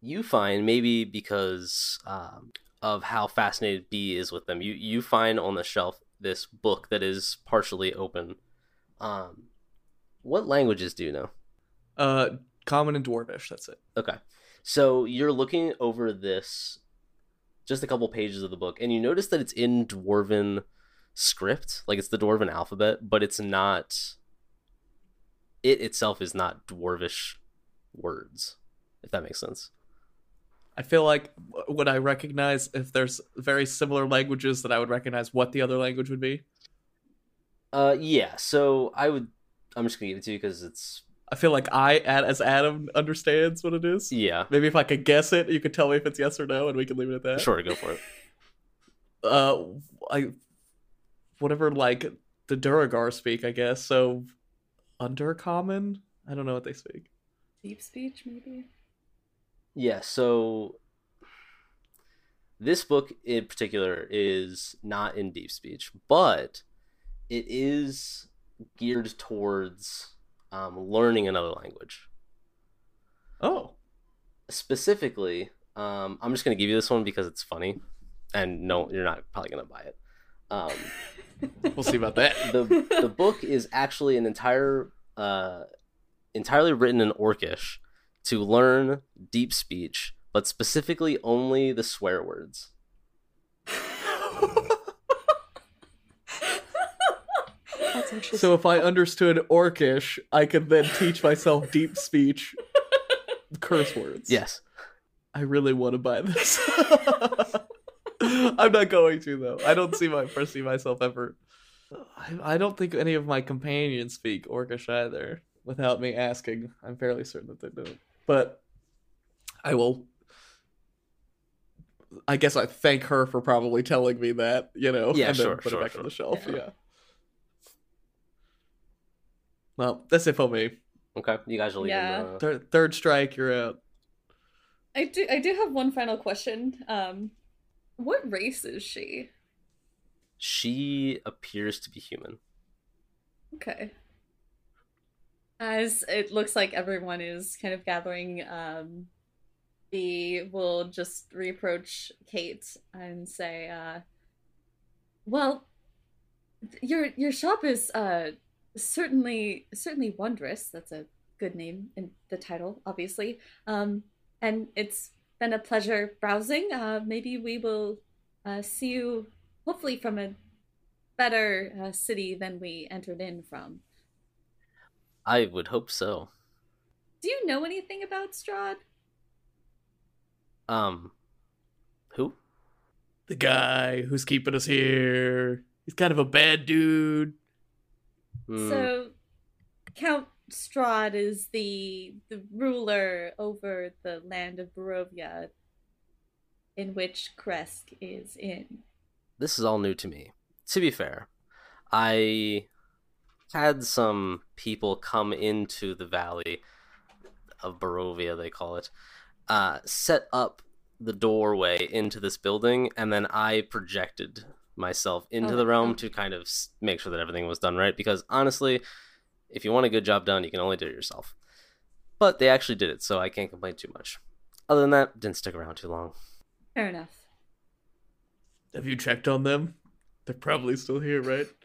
you find maybe because um, of how fascinated B is with them, you you find on the shelf this book that is partially open. Um, what languages do you know? Uh, common and dwarvish. That's it. Okay, so you're looking over this, just a couple pages of the book, and you notice that it's in dwarven script, like it's the dwarven alphabet, but it's not. It itself is not dwarvish words, if that makes sense. I feel like would I recognize if there's very similar languages that I would recognize what the other language would be? Uh, yeah. So I would. I'm just gonna give it to you because it's I feel like I, as Adam, understands what it is. yeah. Maybe if I could guess it, you could tell me if it's yes or no, and we can leave it at that. Sure, go for it. Uh, I, whatever, like the Duergar speak, I guess. So, undercommon. I don't know what they speak. Deep speech, maybe? Yeah. So this book in particular is not in deep speech, but it is geared towards um, learning another language. Oh, Specifically, um, I'm just gonna give you this one because it's funny, and no, you're not probably gonna buy it. Um, we'll see about that. the the book is actually an entire uh entirely written in orcish to learn deep speech but specifically only the swear words So if I understood Orcish, I could then teach myself deep speech curse words. yes I really want to buy this. I'm not going to though. I don't see my foresee myself ever. I, I don't think any of my companions speak Orcish either. Without me asking, I'm fairly certain that they don't. But I will. I guess I thank her for probably telling me that. You know, Yeah, and then sure, put sure, it back sure. on the shelf. Yeah. Yeah. Well, that's it for me. Okay, you guys are leaving. Yeah. the- Third, third strike, you're out. I do I do have one final question. Um what race is she? She appears to be human. Okay. As it looks like everyone is kind of gathering, um we will just reapproach Kate and say, uh well your your shop is uh certainly certainly wondrous. That's a good name in the title, obviously. Um and it's been a pleasure browsing. Uh maybe we will uh see you hopefully from a better uh, city than we entered in from. I would hope so. Do you know anything about Strahd? Um, who? The guy who's keeping us here. He's kind of a bad dude. Hmm, So, Count Strahd is the the ruler over the land of Barovia, in which Krezk is in. this is all new to me. To be fair, I had some people come into the valley of Barovia, they call it, uh, set up the doorway into this building, and then I projected myself into Oh, the realm oh. to kind of make sure that everything was done right. Because honestly, if you want a good job done, you can only do it yourself. But they actually did it, so I can't complain too much. Other than that, didn't stick around too long. Fair enough. Have you checked on them? They're probably still here, right?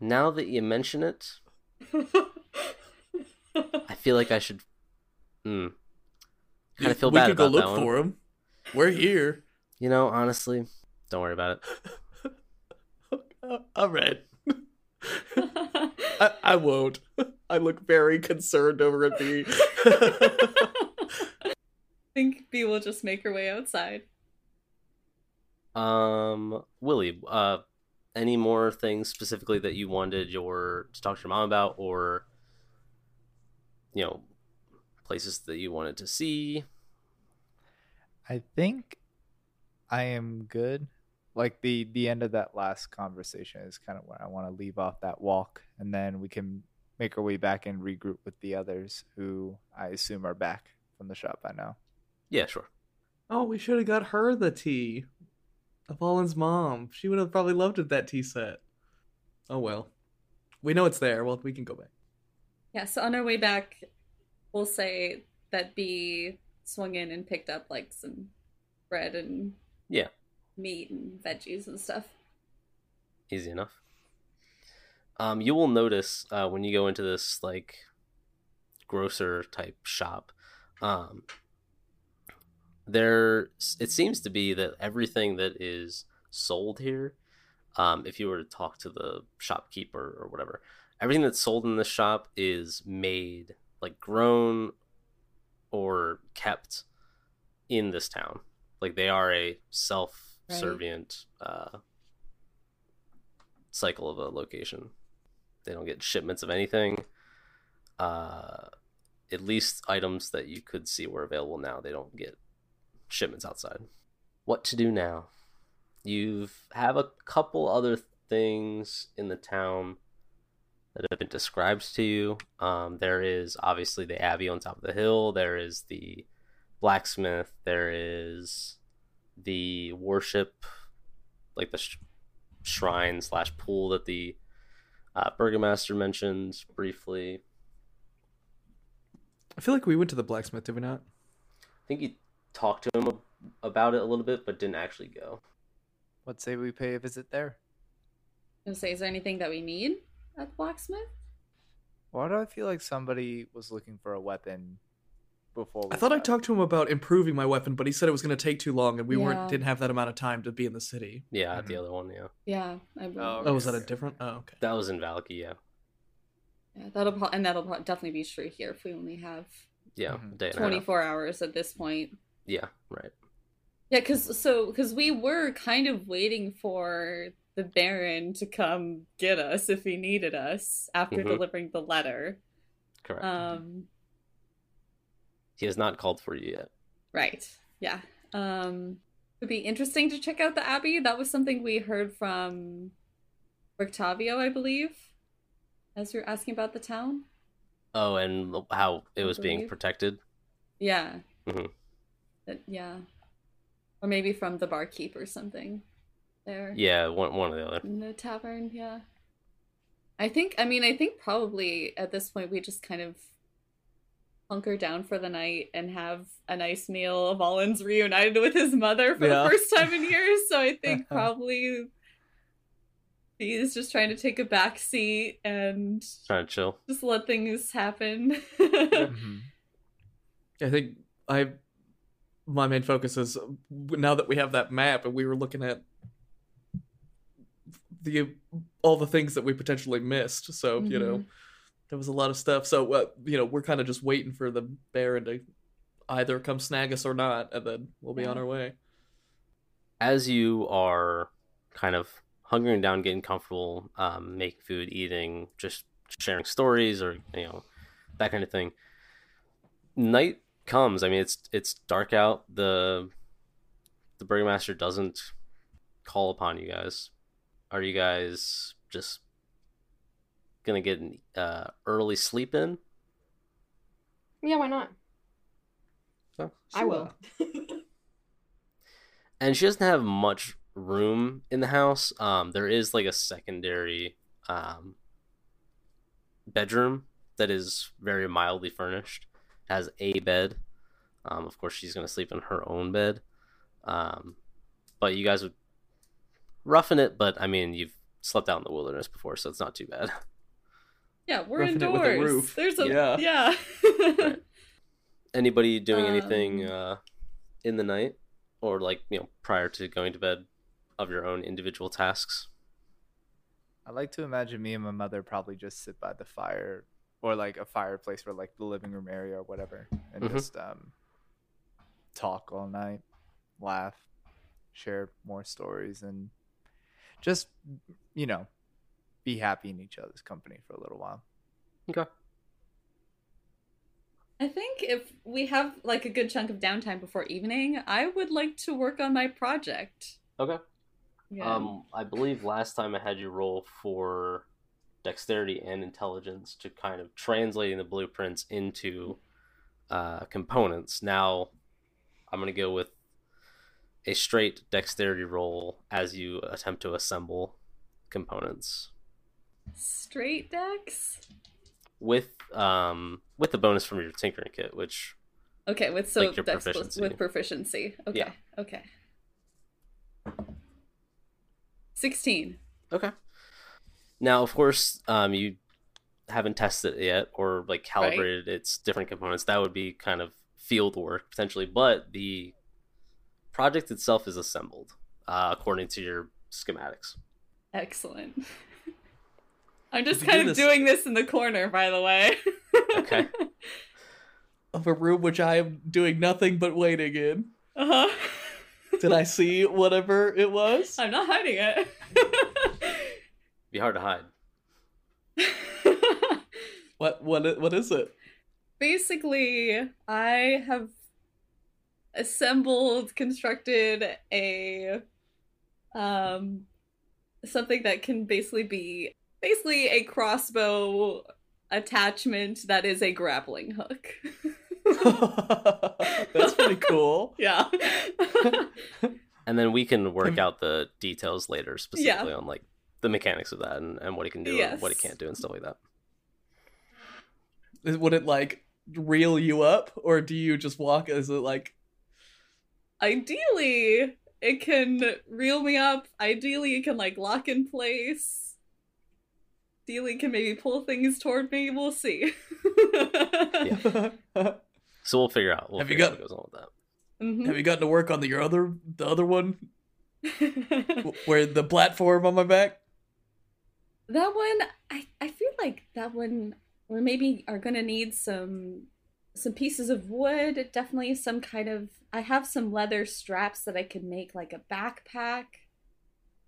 Now that you mention it, I feel like I should. Hmm. Kind of feel we bad could go look one. for them. We're here. You know, honestly, don't worry about it. All right. I, I won't. I look very concerned over at B. I think B will just make her way outside. Um, Willie, uh, any more things specifically that you wanted your to talk to your mom about, or you know, places that you wanted to see? I think I am good. Like the the end of that last conversation is kind of where I want to leave off that walk, and then we can make our way back and regroup with the others, who I assume are back from the shop by now. Yeah, sure. oh, we should have got her the tea. Avalon's mom. She would have probably loved it, that tea set. Oh well. We know it's there. Well, we can go back. Yeah, so on our way back, we'll say that B swung in and picked up like some bread and Yeah. Meat and veggies and stuff. easy enough. Um, you will notice uh, when you go into this like grocer type shop, um, there it seems to be that everything that is sold here, um, if you were to talk to the shopkeeper or whatever, everything that's sold in this shop is made like grown or kept in this town. Like they are a self-servient uh, cycle of a location. They don't get shipments of anything. Uh, at least items that you could see were available now, they don't get shipments outside. What to do now? You have a couple other things in the town that have been described to you. Um, there is obviously the abbey on top of the hill. There is the blacksmith. There is the worship, like the sh- shrine slash pool that the uh, burgomaster mentioned briefly. I feel like we went to the blacksmith, did we not? I think you talked to him about it a little bit, but didn't actually go. What say we pay a visit there? I was gonna say, is there anything that we need at the blacksmith? Why do I feel like somebody was looking for a weapon before? I we thought I left? talked to him about improving my weapon, but he said it was going to take too long, and we Yeah. weren't didn't have that amount of time to be in the city. Yeah, at the other one, yeah. Yeah, I Oh, Oh, was that a different? Oh, okay. That was in Vallaki, yeah. yeah, that'll pro- and that'll pro- definitely be true here if we only have Yeah, Mhm. a day and a twenty half. four hours at this point. Yeah, right. Yeah, because so because we were kind of waiting for the Baron to come get us if he needed us after Mhm. delivering the letter. Correct. Um, he has not called for you yet. right. Yeah. Um, it'd be interesting to check out the Abbey. That was something we heard from Octavio, I believe. As you're asking about the town? Oh, and how it was being protected. Yeah. Mm-hmm. Yeah. Or maybe from the barkeep or something. There. Yeah, one one or the other. In the tavern, yeah. I think I mean I think probably at this point we just kind of hunker down for the night and have a nice meal. Valen's reunited with his mother for Yeah. the first time in years, so I think probably he's just trying to take a back seat and Trying to chill. just let things happen. Mhm. I think I my main focus is now that we have that map and we were looking at the all the things that we potentially missed. So you know, Mhm. There was a lot of stuff. So uh, you know, we're kind of just waiting for the Baron to either come snag us or not, and then we'll be on our way. As you are kind of hungering down, getting comfortable, um, making food, eating, just sharing stories, or you know, that kind of thing. Night comes. I mean, it's it's dark out. the The burgomaster doesn't call upon you guys. Are you guys just gonna get an uh, early sleep in? Yeah, why not? Oh, I will. and she doesn't have much room in the house. Um, there is like a secondary um, bedroom that is very mildly furnished, has a bed. Um, of course, she's gonna sleep in her own bed. Um, but you guys would roughen it. But I mean, you've slept out in the wilderness before, so it's not too bad. yeah, we're Roughing indoors. a roof. There's a Yeah. yeah. Right. Anybody doing anything Um, uh, in the night, or like you know prior to going to bed, of your own individual tasks? I like to imagine me and my mother probably just sit by the fire or like a fireplace for like the living room area or whatever and Mhm. just um talk all night, laugh, share more stories and just you know, be happy in each other's company for a little while. Okay. I think if we have like a good chunk of downtime before evening, I would like to work on my project. Okay. Yeah. Um, I believe last time I had you roll for dexterity and intelligence to kind of translating the blueprints into uh, components. Now, I'm gonna go with a straight dexterity roll as you attempt to assemble components Straight decks? with um with the bonus from your tinkering kit, which Okay, with so Like dex proficiency. with proficiency. Okay. Yeah. Okay. 16. Okay. Now, of course, um, you haven't tested it yet or like calibrated its different components. That would be kind of field work potentially, but the project itself is assembled uh, according to your schematics. Excellent. I'm just kind do of this- doing this in the corner, by the way. Okay. Of a room which I am doing nothing but waiting in. uh-huh. Did I see whatever it was? I'm not hiding it. Be hard to hide. What what what is it? Basically, I have assembled, constructed a um something that can basically be basically a crossbow attachment that is a grappling hook. That's pretty cool. yeah. And then we can work out the details later, specifically on like the mechanics of that and, and what it can do and what it can't do and stuff like that. Would it like reel you up, or do you just walk? Is it like Ideally, it can reel me up. Ideally, it can like lock in place. Ideally, can maybe pull things toward me. We'll see. So we'll figure out. We'll Have you figure out got- what goes on with that. Mhm. Have you gotten to work on the your other the other one where the platform on my back? that one, I, I feel like that one we maybe are gonna need some some pieces of wood. Definitely some kind of. I have some leather straps that I could make like a backpack,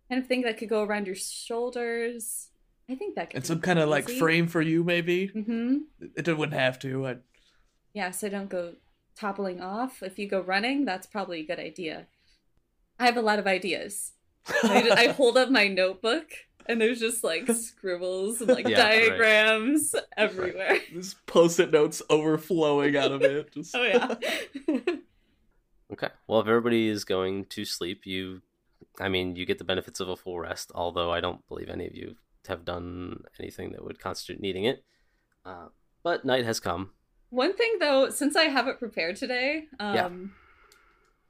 kind of thing that could go around your shoulders. I think that could. And some kind of like frame for you, maybe. Mm-hmm. It wouldn't have to. I, Yeah, so don't go toppling off. If you go running, that's probably a good idea. I have a lot of ideas. I, I hold up my notebook and there's just like scribbles and like Yeah, right. diagrams everywhere. There's post-it notes overflowing out of it. Just... Oh yeah. Okay. Well, if everybody is going to sleep, you, I mean, you get the benefits of a full rest. Although I don't believe any of you have done anything that would constitute needing it. Uh, but night has come. One thing though, since I have it prepared today, um Yeah.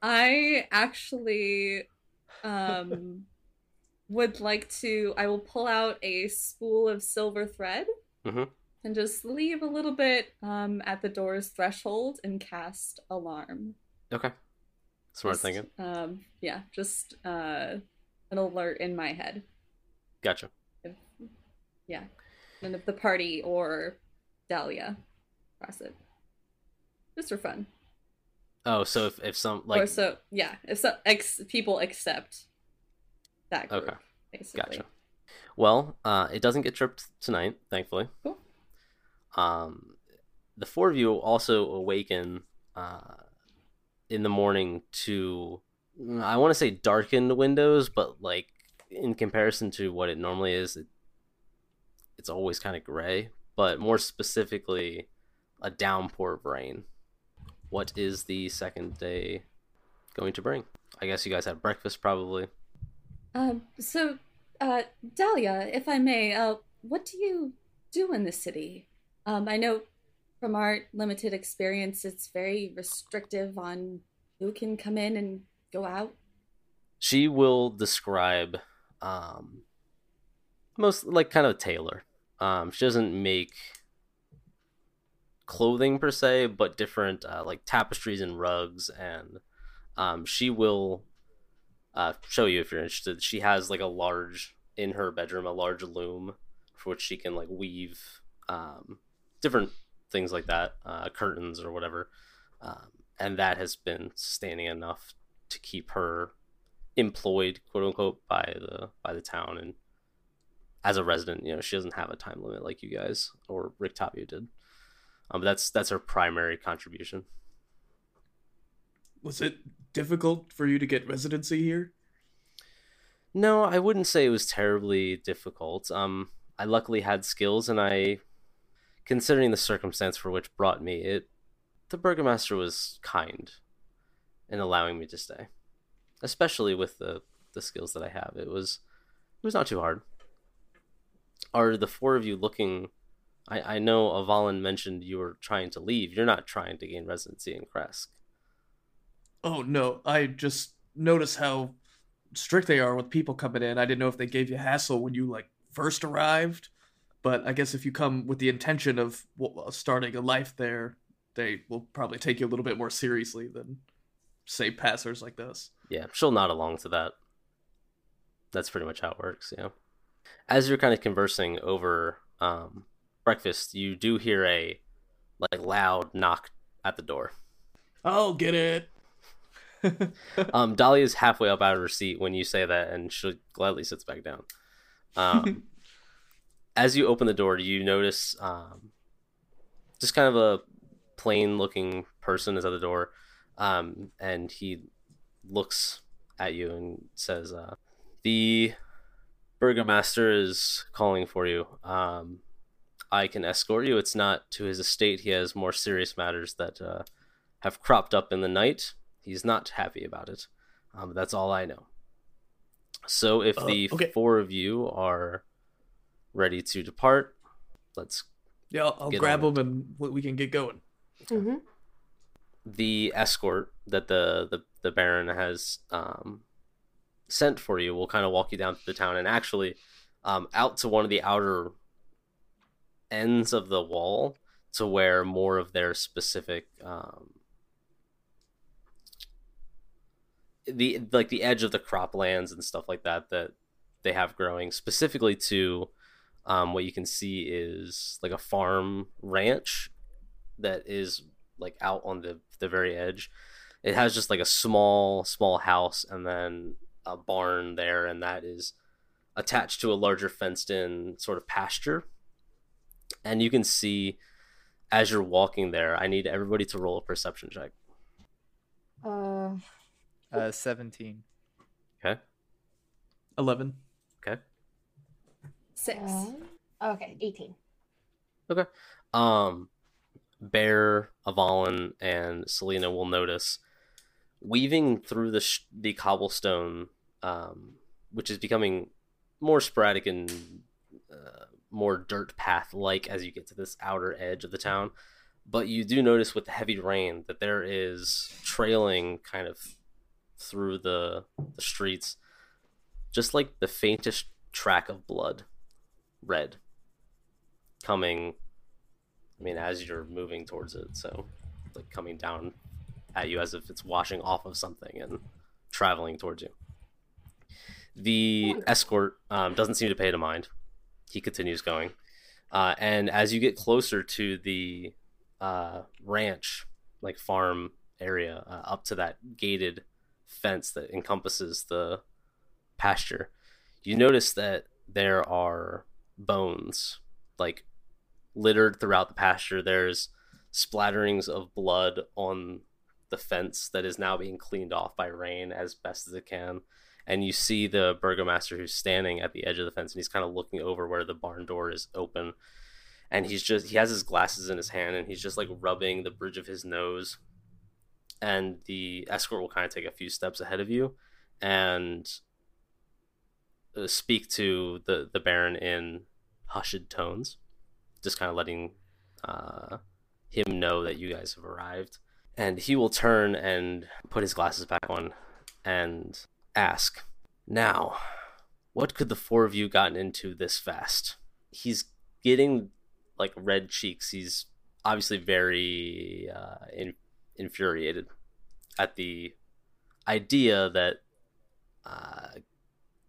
I actually um would like to I will pull out a spool of silver thread Mhm. and just leave a little bit um at the door's threshold and cast alarm. Okay. Smart Just, thinking. Um yeah, just uh an alert in my head. Gotcha. Yeah. And if the party or Dahlia press it. Just for fun. Oh, so if, if some or like so yeah, if so ex people accept that group, Okay. basically. Gotcha. Well, uh, it doesn't get tripped tonight, thankfully. Cool. Um, the four of you also awaken uh, in the morning to, I want to say darkened windows, but like in comparison to what it normally is, it, it's always kind of gray. But more specifically, a downpour of rain. What is the second day going to bring? I guess you guys had breakfast probably. Um so uh Dahlia, if I may, uh what do you do in the city? Um I know from our limited experience it's very restrictive on who can come in and go out. she will describe um most like kind of tailor um she doesn't make clothing per se but different uh, like tapestries and rugs and um she will uh show you if you're interested. She has like a large in her bedroom a large loom for which she can like weave um different things like that uh curtains or whatever. Um and that has been sustaining enough to keep her employed quote unquote by the by the town and as a resident you know she doesn't have a time limit like you guys or Rictavio did. Um, but that's that's her primary contribution. Was it difficult for you to get residency here? no i wouldn't say it was terribly difficult. Um i luckily had skills and i considering the circumstance for which brought me it the burgomaster was kind in allowing me to stay especially with the the skills that i have. It was it was not too hard are the four of you looking i i know avalon mentioned you were trying to leave you're not trying to gain residency in Krezk Oh no, I just noticed how strict they are with people coming in. I didn't know if they gave you hassle when you like first arrived, but I guess if you come with the intention of uh, starting a life there, they will probably take you a little bit more seriously than say passers like us. Yeah, she'll nod along to that. That's pretty much how it works, yeah. As you're kind of conversing over um, breakfast, you do hear a like loud knock at the door. I'll get it. Um, is halfway up out of her seat when you say that, and she gladly sits back down. Um, as you open the door, you notice um, just kind of a plain-looking person is at the door, um, and he looks at you and says, uh, "The burgomaster is calling for you. Um, I can escort you. It's not to his estate. He has more serious matters that uh, have cropped up in the night. He's not happy about it. Um, that's all I know. So if Uh, the okay. four of you are ready to depart, let's. Yeah, I'll, I'll grab on them and we we can get going. Mm-hmm. The escort that the the, the Baron has um, sent for you We'll kind of walk you down to the town and actually um, out to one of the outer ends of the wall to where more of their specific um, the like the edge of the croplands and stuff like that that they have growing specifically to um, what you can see is like a farm ranch that is like out on the the very edge. It has just like a small small house and then a barn there and that is attached to a larger fenced in sort of pasture and you can see as you're walking there i need everybody to roll a perception check Uh, Uh, 17. okay 11. okay Six. Uh, okay, 18. Okay. Um, Bear, Avalon, and Selena will notice weaving through the sh- the cobblestone, um, which is becoming more sporadic and uh, more dirt path like as you get to this outer edge of the town. But you do notice with the heavy rain that there is trailing kind of through the the streets, just like the faintest track of blood, red, coming I mean, as you're moving towards it, so like coming down at you as if it's washing off of something and traveling towards you. The escort um, doesn't seem to pay it a mind. He continues going, uh, and as you get closer to the uh, ranch, like farm area, uh, up to that gated fence that encompasses the pasture, you notice that there are bones, like littered throughout the pasture. There's splatterings of blood on the fence that is now being cleaned off by rain as best as it can. And you see the burgomaster who's standing at the edge of the fence and he's kind of looking over where the barn door is open. And he's just, he has his glasses in his hand and he's just like rubbing the bridge of his nose. And the escort will kind of take a few steps ahead of you and uh, speak to the, the Baron in hushed tones just kind of letting uh, him know that you guys have arrived. And he will turn and put his glasses back on and ask, Now, what could the four of you gotten into this fast? He's getting like red cheeks. He's obviously very uh, in- infuriated at the idea that uh,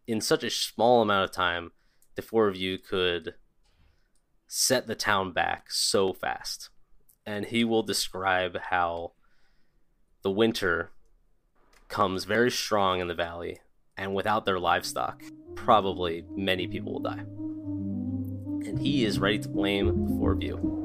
in such a small amount of time, the four of you could set the town back so fast. And he will describe how the winter comes very strong in the valley, and without their livestock, probably many people will die. And he is ready to blame the four of you.